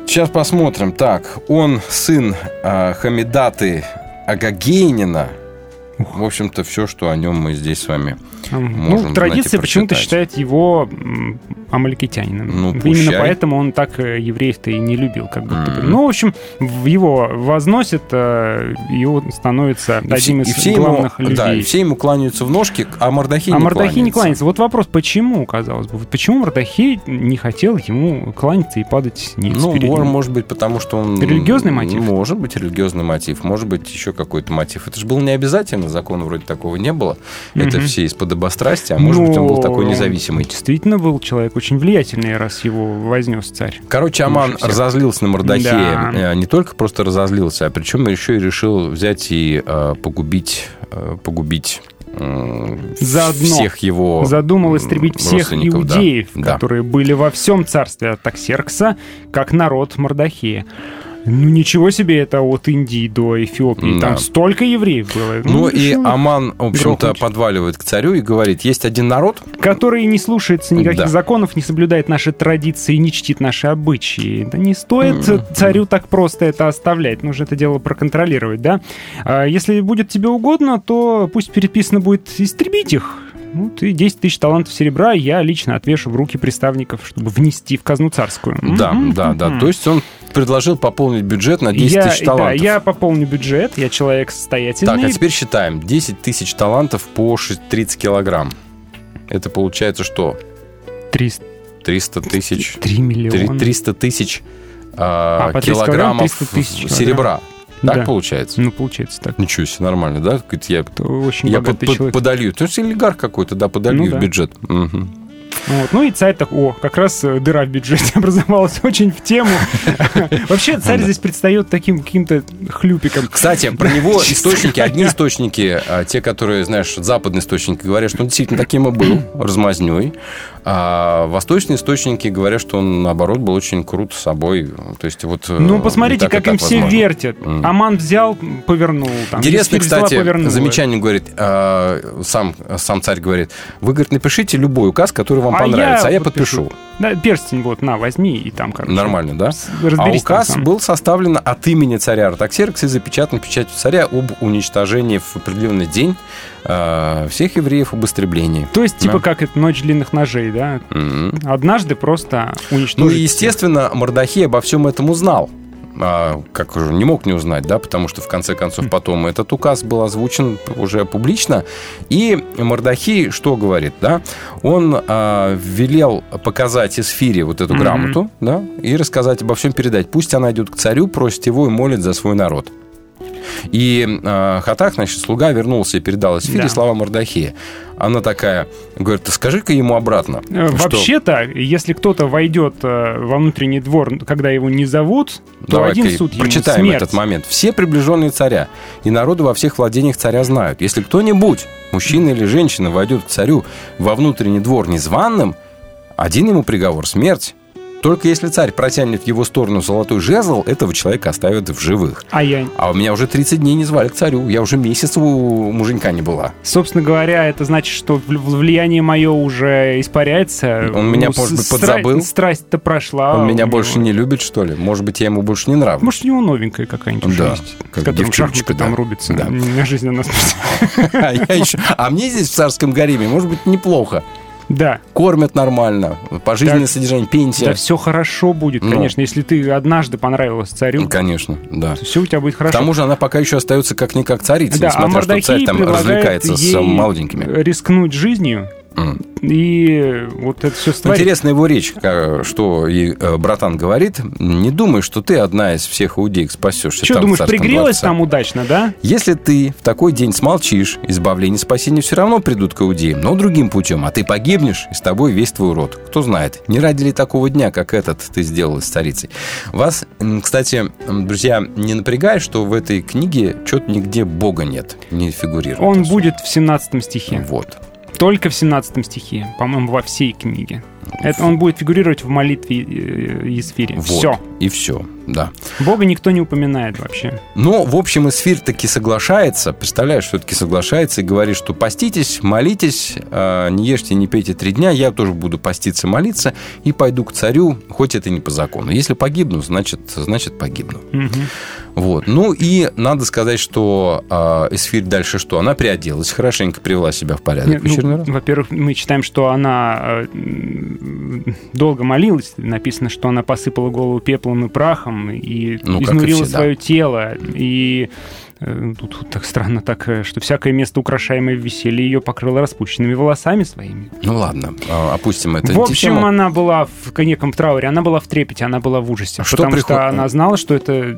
Сейчас посмотрим. Так, он сын а, Хамидаты Агагейнина. В общем-то, все, что о нем мы здесь с вами ну, и традиция почему-то считает его амаликитянином. Ну, Именно пущай. поэтому он так э, евреев-то и не любил, как будто бы. Мгм. Ну, в общем, его возносят, э, и он становится И все- одним и из все главных ему, людей. Да, и все ему кланяются в ножки, а Мордахей а не Мордахей не кланяется. кланяется. Вот вопрос, почему, казалось бы? Вот почему Мордахей не хотел ему кланяться и падать ниц Ну, ним? может быть, потому что он... Религиозный мотив? Может быть, религиозный мотив. Может быть, еще какой-то мотив. Это же было не обязательно, закона вроде такого не было. Это Мгм. все из подобострастия, а может быть, он был Но такой независимый. Действительно был человек очень влиятельный, раз его вознес царь. Короче, Аман всех. разозлился на Мордахея. Да. Э, Не только просто разозлился, а причем еще и решил взять и э, погубить, э, погубить Заодно всех его задумал истребить всех да. иудеев, Да. которые были во всем царстве от Таксеркса, как народ Мордахея. Ну ничего себе, это от Индии до Эфиопии. Да. Там столько евреев было. Ну, и решил их Аман, в общем-то, подваливает к царю и говорит, есть один народ, Который не слушается никаких Да. законов, не соблюдает наши традиции, не чтит наши обычаи. Да не стоит М-м. <laughs> царю так просто это оставлять. Нужно это дело проконтролировать, да? А если будет тебе угодно, то пусть переписано будет истребить их. Ну, ты 10 тысяч талантов серебра я лично отвешу в руки приставников, чтобы внести в казну царскую. да, Мгм, да, да, то есть он предложил пополнить бюджет на 10 я, тысяч талантов. Да, я пополню бюджет, я человек состоятельный. Так, а теперь считаем. 10 тысяч талантов по шесть- 30 килограмм. Это получается что? 300, 300 тысяч... 3 миллиона. три- 300 тысяч а, А, 30 килограммов килограмм 300 тысяч серебра. Так Да. получается? Ну, получается так. Ничего себе, нормально, да? Я, Очень я богатый под- под- человек. подолью. То есть олигарх какой-то, да, подолью Ну в да. бюджет. Мгм. Вот. Ну и царь так, о, как раз э, дыра в бюджете <laughs> образовалась очень в тему. <laughs> Вообще царь здесь предстает таким каким-то хлюпиком. Кстати, про него <laughs> источники, одни источники, а, те, которые, знаешь, западные источники, говорят, что он действительно таким и был, <clears throat> размазнёй. А восточные источники говорят, что он, наоборот, был очень крут с собой. То есть вот... э, Ну, посмотрите, так, как им так все возможно. вертят. М. Аман взял, повернул. Там, Интересно, Есфирь взяла, кстати, повернула. замечание говорит, а, сам, сам царь говорит, вы, говорит, напишите любой указ, который вам А понравится, а я подпишу. подпишу. Да, перстень вот, на, возьми, и там, короче. Нормально, да? А указ был составлен от имени царя Артаксеркса и запечатан печатью царя об уничтожении в определенный день э, всех евреев об истреблении. То есть, типа, Да. как это ночь длинных ножей, да? Мгм. Однажды просто Ну уничтожить. и, естественно, Мордахей обо всем этом узнал. А, как уже не мог не узнать, да, потому что в конце концов потом этот указ был озвучен уже публично. И Мордахей что говорит, да? Он а, велел показать Эсфире вот эту Мгм. грамоту, да, и рассказать обо всем передать. Пусть она идет к царю, просит его и молит за свой народ. И э, Хатах, значит, слуга вернулся и передал Эсфире Да. слова Мордахея. Она такая, говорит, скажи-ка ему обратно. Э, что- Вообще-то, если кто-то войдет э, во внутренний двор, когда его не зовут, то Давай-ка один суд ему прочитаем смерть. этот момент. Все приближенные царя и народу во всех владениях царя знают. Если кто-нибудь, мужчина или женщина, войдет к царю во внутренний двор незваным, один ему приговор – смерть. Только если царь протянет в его сторону золотой жезл, этого человека оставят в живых. А я, А у меня уже 30 дней не звали к царю. Я уже месяц у муженька не была. собственно говоря, это значит, что вл- влияние мое уже испаряется. Он меня, с- может быть, подзабыл? Страсть-то прошла. Он у меня него. больше не любит, что ли? Может быть, я ему больше не нравлюсь. Может, у него новенькая какая-нибудь Да, есть, как с которым шахматы там да. рубится. Да. На жизнь она <laughs> спасет. А, а мне здесь в царском гареме, может быть, неплохо. Да. Кормят нормально, пожизненное Так, содержание, пенсия. Да все хорошо будет, Ну. конечно. Если ты однажды понравилась царю, Конечно, да. все у тебя будет К хорошо. тому же она пока еще остается как-никак царицей, Да, а несмотря что царь там развлекается с ей молоденькими. рискнуть жизнью И вот это все створить. Интересна его речь, что и э, братан говорит. Не думай, что ты одна из всех иудеек спасешься. Что, думаешь, пригрелась дворце. там удачно, да? Если ты в такой день смолчишь, избавление и спасение все равно придут к иудеям, но другим путем, а ты погибнешь, и с тобой весь твой род. Кто знает, не ради ли такого дня, как этот, ты сделала с царицей. Вас, кстати, друзья, не напрягает, что в этой книге что-то нигде Бога нет, не фигурирует. Он особо. будет в 17 стихе. Вот. Только в 17 стихе, по-моему, во всей книге. Это он будет фигурировать в молитве э, Есфире. Вот. Все. И все, да. Бога никто не упоминает вообще. Но, в общем, Эсфирь таки соглашается, представляешь, все-таки соглашается и говорит, что поститесь, молитесь, э, не ешьте, не пейте три дня, я тоже буду поститься, молиться и пойду к царю, хоть это не по закону. Если погибну, значит, значит погибну. Мгм. Вот. Ну и надо сказать, что э, Эсфирь дальше что? Она приоделась, хорошенько привела себя в порядок. Нет, ну, во-первых, мы читаем, что она э, долго молилась. Написано, что она посыпала голову пеплом и прахом и Ну, и изнурила да. свое тело. И э, тут так странно так, э, что всякое место, украшаемое в веселье, ее покрыло распущенными волосами своими. Ну ладно, э, опустим это. в общем, тему. она была в неком трауре, она была в трепете, она была в ужасе. А что потому приход- что она знала, что это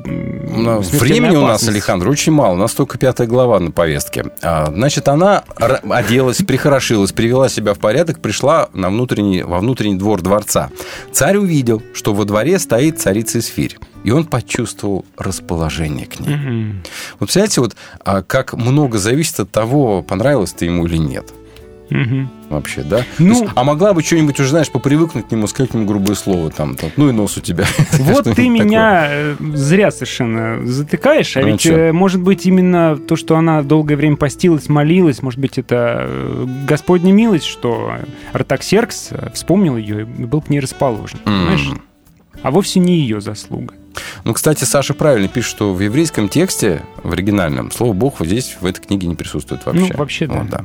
Ну, Времени у нас, опасность. Александр, очень мало. У нас только пятая глава на повестке. А, Значит, она оделась, прихорошилась, привела себя в порядок, пришла на внутренний, во внутренний двор дворца. Царь увидел, что во дворе стоит царица Эсфирь. И он почувствовал расположение к ней. Мгм. Вот представляете, вот а, как много зависит от того, понравилось ты ему или нет. Мгм. Вообще, да? Ну- есть, а могла бы что-нибудь уже, знаешь, попривыкнуть к нему, сказать ему грубое слово, там, там, ну и нос у тебя. <laughs> Вот ты такое. меня э, зря совершенно затыкаешь, а Ну, ведь, чё? э, может быть, именно то, что она долгое время постилась, молилась, может быть, это э, Господня милость, что Артаксеркс вспомнил ее и был к ней расположен, понимаешь? М. А вовсе не ее заслуга. Ну, кстати, Саша правильно пишет, что в еврейском тексте, в оригинальном, слово Бог вот здесь, в этой книге не присутствует вообще. Ну, вообще, да. Вот, да.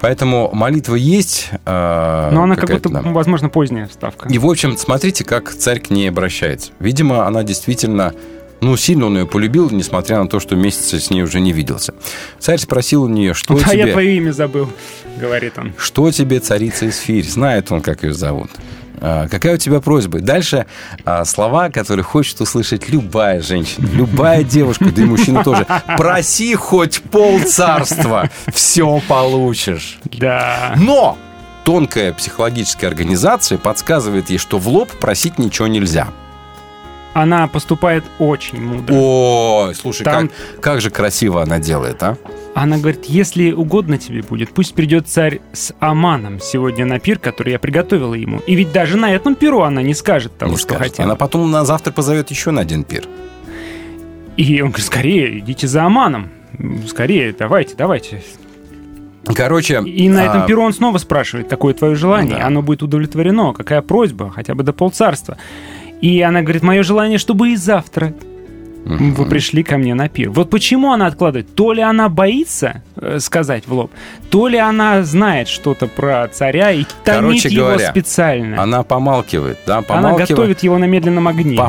Поэтому молитва есть. э, Но она как будто, да. возможно, поздняя вставка. И, в общем, смотрите, как царь к ней обращается. Видимо, она действительно... Ну, сильно он ее полюбил, несмотря на то, что месяца с ней уже не виделся. Царь спросил у нее, что А я тебе... твое имя забыл, говорит он. Что тебе, царица Исфирь? Знает он, как ее зовут. А, Какая у тебя просьба? Дальше а, слова, которые хочет услышать любая женщина, любая <laughs> девушка, да и мужчина тоже. Проси хоть пол царства, все получишь. Да. Но тонкая психологическая организация подсказывает ей, что в лоб просить ничего нельзя. Она поступает очень мудро. Ой, слушай, Там- как, как же красиво она делает, а? Она говорит, если угодно тебе будет, пусть придет царь с Аманом сегодня на пир, который я приготовила ему. И ведь даже на этом пиру она не скажет того, Не что скажет. хотела. Она потом на завтра позовет еще на один пир. И он говорит, скорее, идите за Аманом. Скорее, давайте, давайте. Короче... И на этом а, пиру он снова спрашивает, какое твое желание. Да. Оно будет удовлетворено. Какая просьба? Хотя бы до полцарства. И она говорит, мое желание, чтобы и завтра вы пришли ко мне на пир. Вот почему она откладывает? То ли она боится э, сказать в лоб, то ли она знает что-то про царя и томит Короче его говоря, специально. Она помалкивает, да, Она помалкивает. готовит его на медленном огне. <laughs>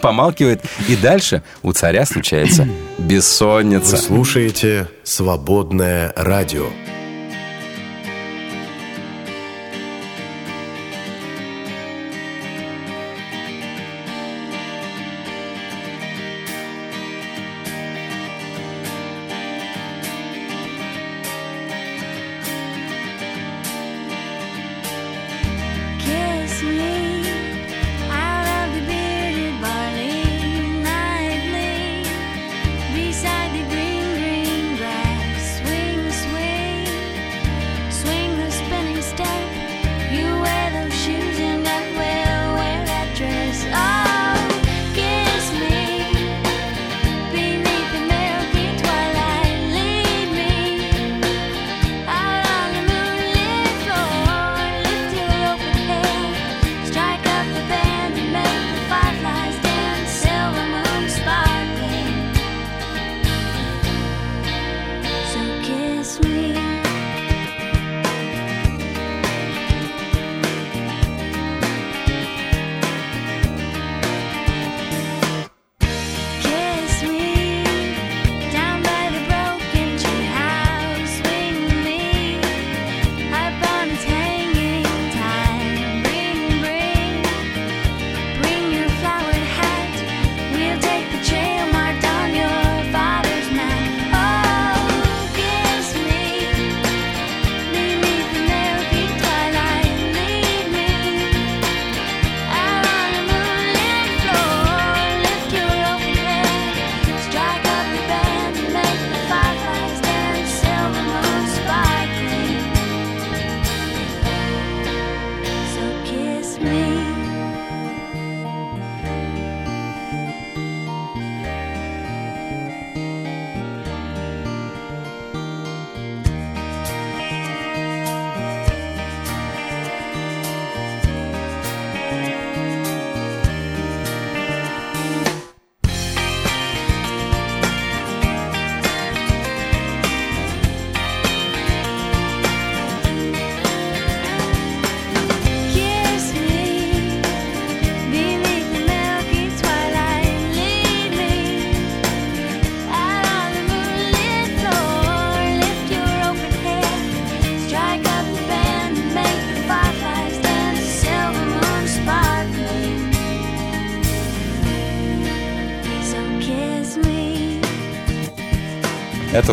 помалкивает, и дальше у царя случается Вы бессонница. слушаете «Свободное радио».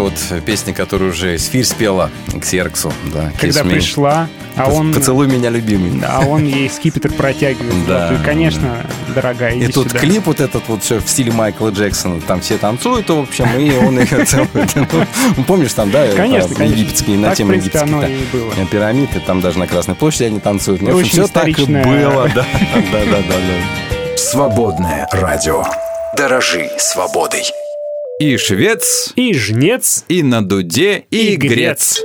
Вот песня, которую уже Сфирь спела к Серксу. Да, Когда пришла, а он... Поцелуй меня, любимый. А он ей скипетр протягивает. Да. Вот, и, конечно, дорогая, иди И тут сюда. клип вот этот вот все в стиле Майкла Джексона. Там все танцуют, в общем, и он их целует. <laughs> Ну, Помнишь там, да? Конечно, конечно. Египетские, на тему египетских оно да, и было. пирамид, и там даже на Красной площади они танцуют. Ну, все так и было. Да, <laughs> да, да, да, да. Свободное радио. Дорожи свободой. И швец, И жнец, и на дуде, и, и грец. грец.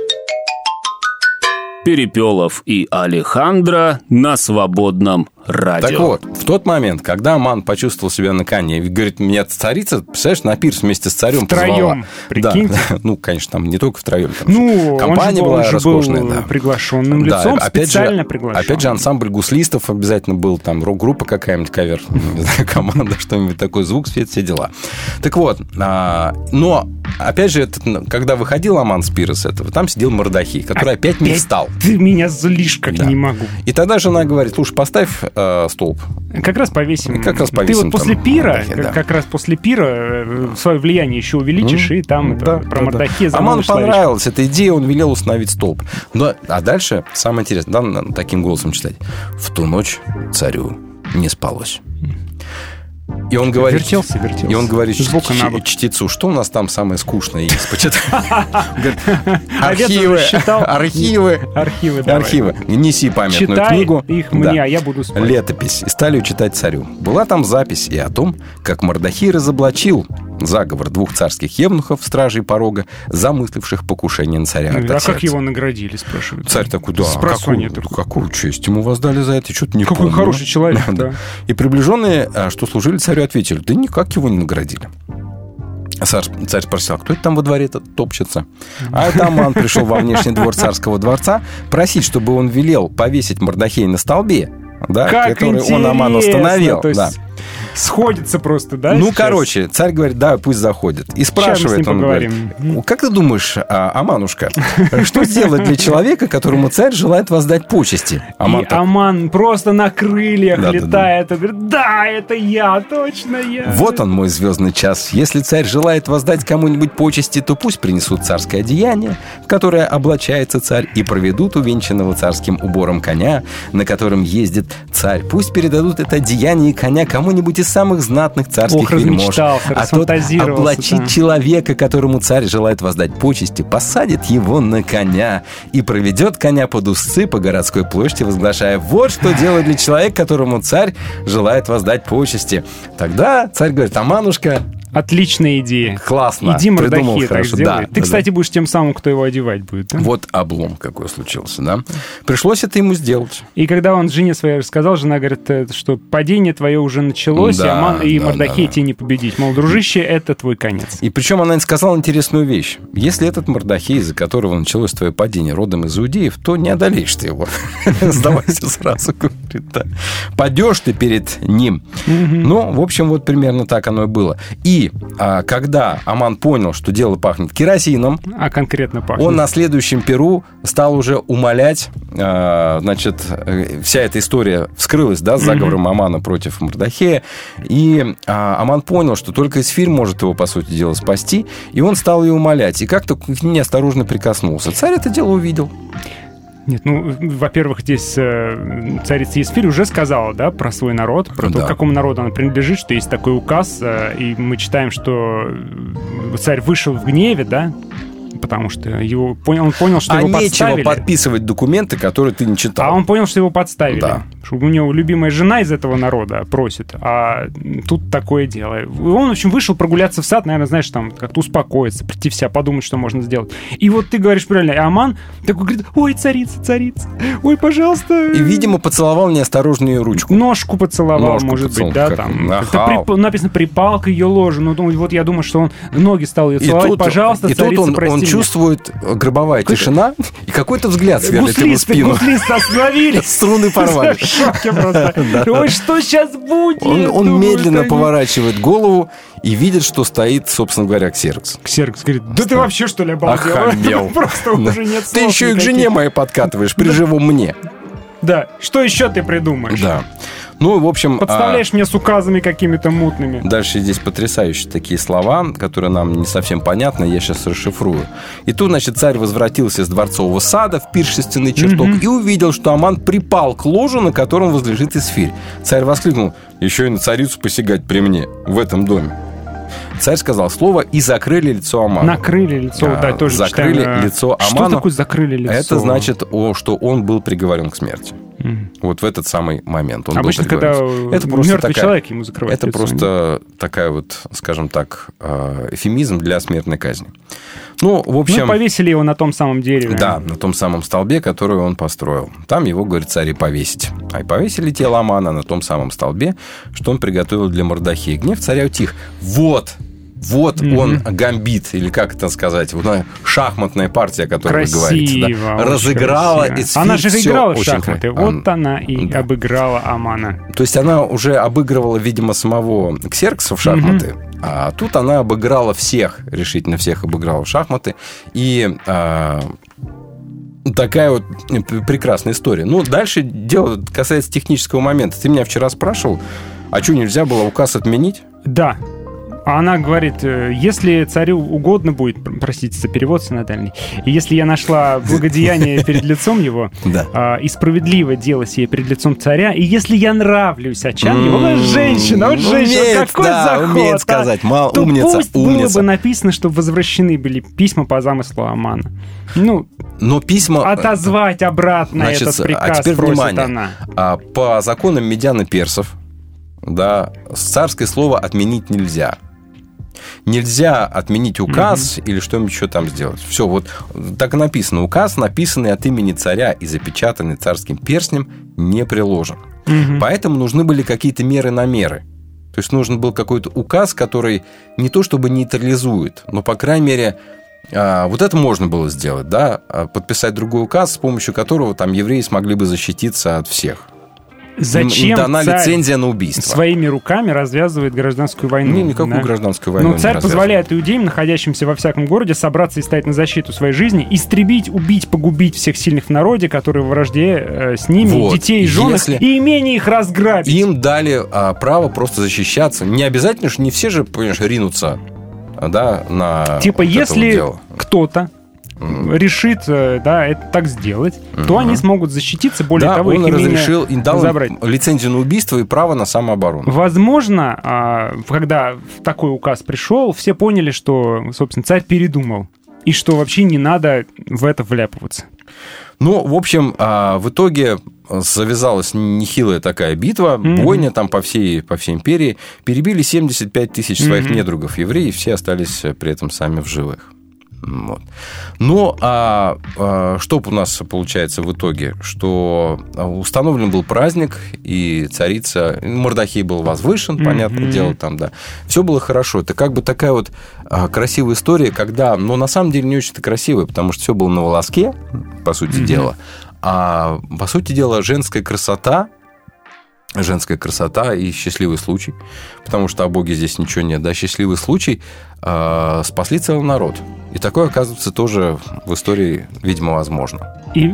Перепелов и Алехандро на свободном радио. Так вот, в тот момент, когда Аман почувствовал себя на коне, и говорит, меня царица, представляешь, на пирс вместе с царем Втроем, позвала. прикиньте. Да, ну, конечно, там не только втроем. Там Ну, компания он же, была он же роскошная, был да. приглашенным Да, лицом, опять же- специально приглашен. Опять же, ансамбль гуслистов обязательно был, там, рок-группа какая-нибудь, кавер, <laughs> не знаю, команда, что-нибудь такой, звук, свет, все дела. Так вот, а, но, опять же, этот, когда выходил Аман Спира с этого, там сидел Мордахи, который опять, не Опять встал. Ты меня злишь, как Да. не могу. И тогда жена говорит, слушай, поставь э, столб. Как раз повесим. Как раз Ты повесим вот после пира, Мордахи, как, да. как раз после пира э, свое влияние еще увеличишь, и там это, про Мордахе Аману замолвишь словечко. понравилась эта идея, он велел установить столб. Но, а дальше, самое интересное, да, таким голосом читать. В ту ночь царю не спалось. И он говорит... Вертелся, вертелся. И он говорит на бок. чтецу, что у нас там самое скучное есть? Почитай. <laughs> Архивы, архивы, Архивы, архивы. Неси памятную книгу. их мне, а я буду спать. Летопись. И стали читать царю. Была там запись и о том, как Мордахей разоблачил заговор двух царских евнухов, стражей порога, замысливших покушение на царя. Ну, А как его наградили, спрашивают? Царь такой, да, какую, какую честь ему воздали за это, что-то не Какой помню. хороший человек, <laughs> да. И приближенные, а, что служили царю, ответили, да никак его не наградили. Царь, царь спросил, а кто это там во дворе -то топчется? А это Аман пришел во внешний двор царского дворца просить, чтобы он велел повесить Мордахей на столбе, да, Как который он Аман интересно, установил. то есть да. Сходится просто, да? Ну, сейчас? короче, царь говорит, да, пусть заходит. И спрашивает он, поговорим. говорит, как ты думаешь, а, Аманушка, что сделать для человека, которому царь желает воздать почести? Аман и так, Аман просто на крыльях Да, да, да. летает и говорит, да, это я, точно я. Вот он, мой звездный час. Если царь желает воздать кому-нибудь почести, то пусть принесут царское одеяние, в которое облачается царь, и проведут увенчанного царским убором коня, на котором ездит царь. Пусть передадут это одеяние коня кому-нибудь из самых знатных царских Ох, вельмож. А тот облачит да. человека, которому царь желает воздать почести, посадит его на коня и проведет коня под узцы по городской площади, возглашая «Вот что делать для человека, которому царь желает воздать почести». Тогда царь говорит «Аманушка, Отличная идея. классно, Иди Мордахи так хорошо». сделай. Да, Ты, да, кстати, будешь тем самым, кто его одевать будет. да? Вот облом какой случился, да? Пришлось это ему сделать. И когда он жене своей рассказал, жена говорит, э, что падение твое уже началось, Да, и, Аман, и да, Мордахей да, да. тебе не победить. Мол, дружище, это твой конец. И причем она сказала интересную вещь. Если этот Мордахей, из-за которого началось твое падение родом из иудеев, то не одолеешь ты его. <laughs> Сдавайся сразу, говорит, да. Падешь ты перед ним. Ну, в общем, вот примерно так оно и было. И а, когда Аман понял, что дело пахнет керосином, А конкретно пахнет. он на следующем Перу стал уже умолять, э, значит, э, вся эта история вскрылась, да, с заговором Амана против Мордахея, и а, Аман понял, что только Эсфирь может его, по сути дела, спасти, и он стал ее умолять, и как-то к ней неосторожно прикоснулся. Царь это дело увидел. Нет, ну, во-первых, здесь э, царица Есфирь уже сказала, да, про свой народ, про то, Да. к какому народу она принадлежит, что есть такой указ, э, и мы читаем, что э, царь вышел в гневе, да, потому что его понял, он понял, что а его нечего подставили. подписывать документы, которые ты не читал. А он понял, что его подставили. Да. Что у него любимая жена из этого народа просит, а тут такое дело. И он, в общем, вышел прогуляться в сад, наверное, знаешь, там как-то успокоиться, прийти в себя, подумать, что можно сделать. И вот ты говоришь правильно, и Аман такой говорит, ой, царица, царица, ой, пожалуйста. И, видимо, поцеловал неосторожно ее ручку. Ножку поцеловал, Ножку может поцеловал, быть, да, как там. Как-то прип- написано, припал к ее ложе. Ну, вот я думаю, что он ноги стал ее И целовать. тут, Пожалуйста, и тут царица, он, прости он меня». чувствует э, гробовая тишина и какой-то взгляд сверлит ему спину. гуслисты остановились. <laughs> Струны порвали. <laughs> Шоке просто. <laughs> Ой, что сейчас будет? Он, медленно поворачивает голову и видит, что стоит, собственно говоря, Ксеркс. Ксеркс говорит, да ты вообще что ли обалдел? Просто уже нет Ты еще и к жене моей подкатываешь, при живом мне. Да, что еще ты придумаешь? Да. Ну, в общем... а, Подставляешь меня с указами какими-то мутными. Дальше здесь потрясающие такие слова, которые нам не совсем понятны, я сейчас расшифрую. И тут, значит, царь возвратился из дворцового сада в пиршественный чертог и увидел, что Аман припал к ложу, на котором возлежит Исфирь. Царь воскликнул, еще и на царицу посягать при мне в этом доме. Царь сказал слово и закрыли лицо Амана. Накрыли лицо, А, да, тоже закрыли читаем, э, лицо Что Аману. такое закрыли лицо? Это значит, о, что он был приговорен к смерти. Вот в этот самый момент он Обычно, был когда к- мертвый человек ему закрывает Это лицо, просто такая вот, скажем так, э, эфемизм для смертной казни. Ну, в общем... Ну, повесили его на том самом дереве. Да, на том самом столбе, который он построил. Там его, говорит, царь и повесить. А и повесили тело Амана на том самом столбе, что он приготовил для Мордахея. Гнев царя утих. Вот! Вот он гамбит, или как это сказать, вот она шахматная партия, о которой Красиво, вы говорите. очень Да? Разыграла красиво. Исфирь, Она же играла в очень шахматы. кра- Вот она и обыграла Амана. То есть она уже обыгрывала, видимо, самого Ксеркса в шахматы, а тут она обыграла всех, решительно всех обыграла в шахматы. И а, такая вот п- прекрасная история. Ну, дальше дело касается технического момента. Ты меня вчера спрашивал, а что, нельзя было указ отменить? Да. А она говорит, э, если царю угодно будет, пр- простите за перевод синодальный, и если я нашла благодеяние <laughs> перед лицом его, а, и справедливо дело сие перед лицом царя, и если я нравлюсь очам его, вот женщина, вот женщина, какой заход, умеет а? сказать. То умница, пусть было бы написано, что возвращены были письма по замыслу Амана. Ну, Но письма... отозвать обратно Значит, этот приказ а теперь внимание. она. А, По законам медян и персов, да, царское слово отменить нельзя. Нельзя отменить указ или что-нибудь еще там сделать. Все, вот так и написано. Указ, написанный от имени царя и запечатанный царским перстнем, не приложен. Поэтому нужны были какие-то меры на меры. То есть нужен был какой-то указ, который не то чтобы нейтрализует, но, по крайней мере, а, вот это можно было сделать, да, а, подписать другой указ, с помощью которого там евреи смогли бы защититься от всех. Зачем дана царь лицензия на убийство. своими руками развязывает гражданскую войну? Не, никакую да? гражданскую войну Ну, царь позволяет иудеям, находящимся во всяком городе, собраться и стать на защиту своей жизни, истребить, убить, погубить всех сильных в народе, которые в вражде э, с ними, Вот. детей, жен их, Если- и имение их разграбить. Им дали а, право просто защищаться. Не обязательно, что не все же, понимаешь, ринутся да, на Типа, вот если решит, э, да, это так сделать, то они смогут защититься, более да, того, он их разрешил, им дал забрать. лицензию на убийство и право на самооборону. Возможно, а, когда такой указ пришел, все поняли, что, собственно, царь передумал. И что вообще не надо в это вляпываться. Ну, в общем, а, в итоге завязалась нехилая такая битва, Мгм. бойня там по всей, по всей империи. Перебили 75 тысяч своих Мгм. недругов евреев, все остались э, при этом сами в живых. Вот. Ну, а, а что у нас получается в итоге? Что а, установлен был праздник, и царица... Мордахей был возвышен, Мгм. понятное дело, там, да. Все было хорошо. Это как бы такая вот а, красивая история, когда... Но на самом деле не очень-то красивая, потому что все было на волоске, по сути Мгм. дела. А, по сути дела, женская красота женская красота и счастливый случай, потому что о Боге здесь ничего нет, да, счастливый случай э, спасли целый народ. И такое, оказывается, тоже в истории, видимо, возможно. И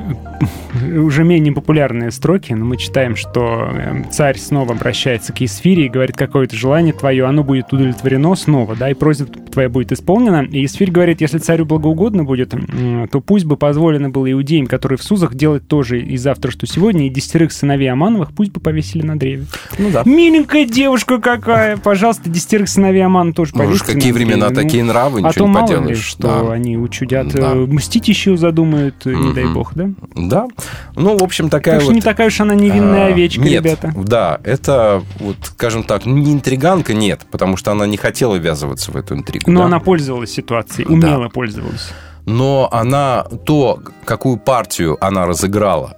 уже менее популярные строки, но мы читаем, что э, царь снова обращается к Исфире и говорит, какое-то желание твое, оно будет удовлетворено снова, да, и просьба твоя будет исполнена. И Исфирь говорит, если царю благоугодно будет, то пусть бы позволено было иудеям, которые в Сузах, делать тоже и завтра, что сегодня, и десятерых сыновей Амановых пусть бы повесили на древе. Ну да. Миленькая девушка какая! Пожалуйста, десятерых сыновей Амана тоже Ну, повесьте какие времена, Ну, такие нравы, а ничего то не мало ли, поделаешь. что Да. они учудят, Да. э, мстить еще задумают, э, не дай бог, да? Да. Ну, в общем, такая Так что вот... не такая уж она невинная а, овечка, нет, ребята. Да, это, вот, скажем так, не интриганка, нет, потому что она не хотела ввязываться в эту интригу. Но да. она пользовалась ситуацией, умело пользовалась. но она то, какую партию она разыграла,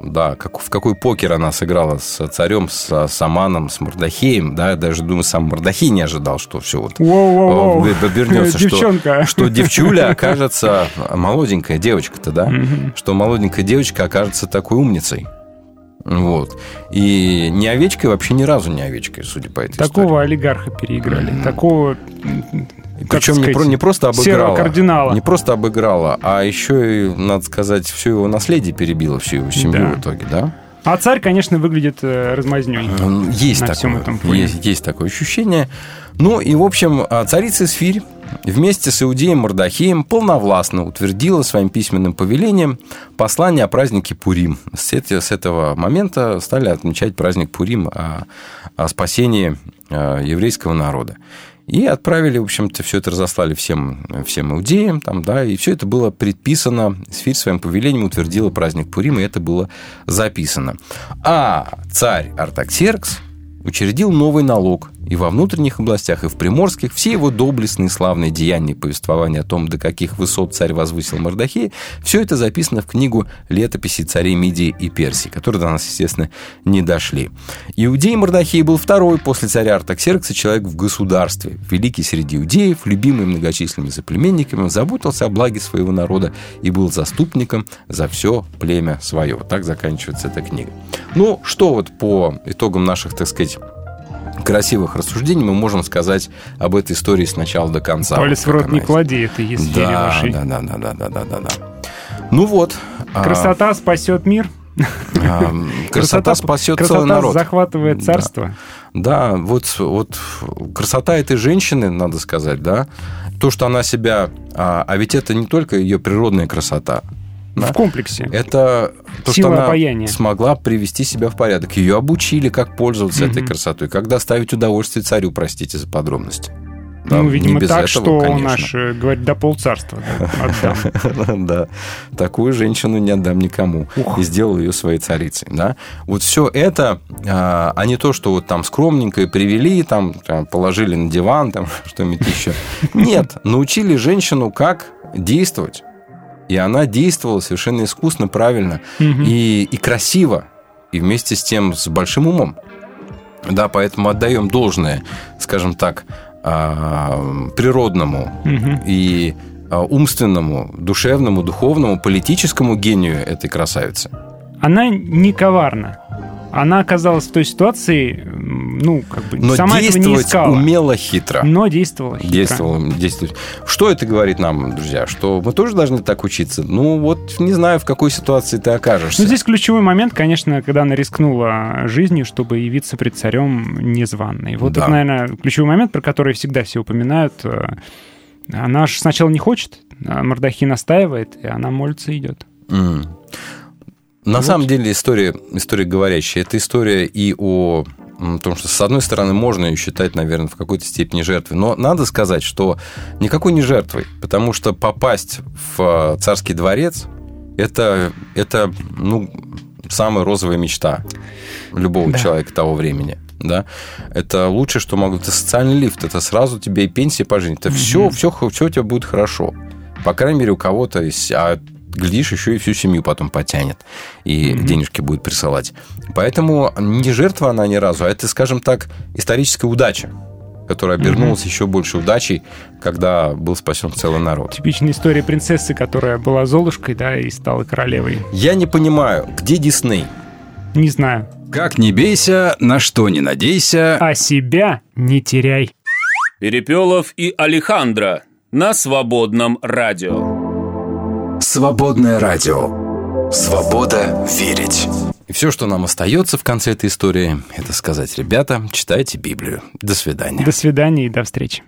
да, как, в какой покер она сыграла с царем, с, с Аманом, с Мордахеем, да, я даже думаю, сам Мордахей не ожидал, что все вот Воу-воу-воу. э, обернется, что, что девчуля окажется молоденькая девочка-то, да, Мгм. что молоденькая девочка окажется такой умницей. Вот. И не овечкой, вообще ни разу не овечкой, судя по этой Такого олигарха переиграли. Такого, Причем не, сказать, про- не просто обыграла. кардинала. Не просто обыграла, а еще и, надо сказать, все его наследие перебило, всю его семью Да. в итоге, да? А царь, конечно, выглядит э, размазнёй. Есть на такое, всем этом фоне. есть, есть такое ощущение. Ну и, в общем, а, царица Эсфирь вместе с Иудеем Мордахеем полновластно утвердила своим письменным повелением послание о празднике Пурим. С, этого момента стали отмечать праздник Пурим о, о спасении а, еврейского народа. И отправили, в общем-то, все это разослали всем, всем иудеям, там, да, и все это было предписано, Сфирь своим повелением утвердила праздник Пурим, и это было записано. А царь Артаксеркс учредил новый налог и во внутренних областях, и в приморских. Все его доблестные славные деяния повествования о том, до каких высот царь возвысил Мордахея, все это записано в книгу летописи царей Мидии и Персии, которые до нас, естественно, не дошли. Иудей Мордахей был второй после царя Артаксеркса человек в государстве, великий среди иудеев, любимый многочисленными соплеменниками, он заботился о благе своего народа и был заступником за все племя свое. Так заканчивается эта книга. Ну, что вот по итогам наших, так сказать, красивых рассуждений мы можем сказать об этой истории с начала до конца. Палец в Вот как рот не она клади, это Фири да, да, да, да, да, да, да, да, да. Ну вот. а, Красота спасет мир. а, красота спасет красота целый народ. захватывает Да. царство. Да, вот, вот красота этой женщины, надо сказать, да, то, что она себя... А, а ведь это не только ее природная красота. Да, В комплексе. Это то, Сила что она обаяния. смогла привести себя в порядок. Ее обучили, как пользоваться Мгм. этой красотой, как доставить удовольствие царю, простите за подробности. Да, ну, не видимо, без так, этого, что конечно. наш, э, говорит, до полцарства да, отдам. <laughs> Да, такую женщину не отдам никому. И сделал ее своей царицей. Да? Вот все это, а а не то, что вот там скромненько привели, там, там положили на диван, там <laughs> что-нибудь еще. Нет, научили женщину, как действовать. И она действовала совершенно искусно, правильно Мгм. и, и красиво, и вместе с тем с большим умом. Да, поэтому отдаем должное, скажем так, а, природному Мгм. и а, умственному, душевному, духовному, политическому гению этой красавицы. Она не коварна. Она оказалась в той ситуации, ну, как бы, Но сама этого не искала. умело хитро. Но действовала хитро. Действовала, действовать. Что это говорит нам, друзья? Что мы тоже должны так учиться? Ну, вот не знаю, в какой ситуации ты окажешься. Ну, здесь ключевой момент, конечно, когда она рискнула жизнью, чтобы явиться пред царем незваной. Вот Да. это, наверное, ключевой момент, про который всегда все упоминают. Она же сначала не хочет, а Мордахи настаивает, и она молится и идет. М. На самом деле история, история говорящая. Это история и о том, что, с одной стороны, можно ее считать, наверное, в какой-то степени жертвой. Но надо сказать, что никакой не жертвой, потому что попасть в э, царский дворец это, это ну, самая розовая мечта любого Да. человека того времени. Да? Это лучшее, что могут. Это социальный лифт. Это сразу тебе и пенсия поженить. Это все, все, все у тебя будет хорошо. По крайней мере, у кого-то есть. А глядишь, еще и всю семью потом потянет. И денежки будет присылать. Поэтому не жертва она ни разу, а это, скажем так, историческая удача которая обернулась еще больше удачей, когда был спасен целый народ. Типичная история принцессы, которая была Золушкой, да, и стала королевой. Я не понимаю, где Дисней? Не знаю. Как не бейся, на что не надейся. А себя не теряй. Перепелов и Алехандро на свободном радио. Свободное радио. Свобода верить. И все, что нам остается в конце этой истории, это сказать, ребята, читайте Библию. До свидания. До свидания и до встречи.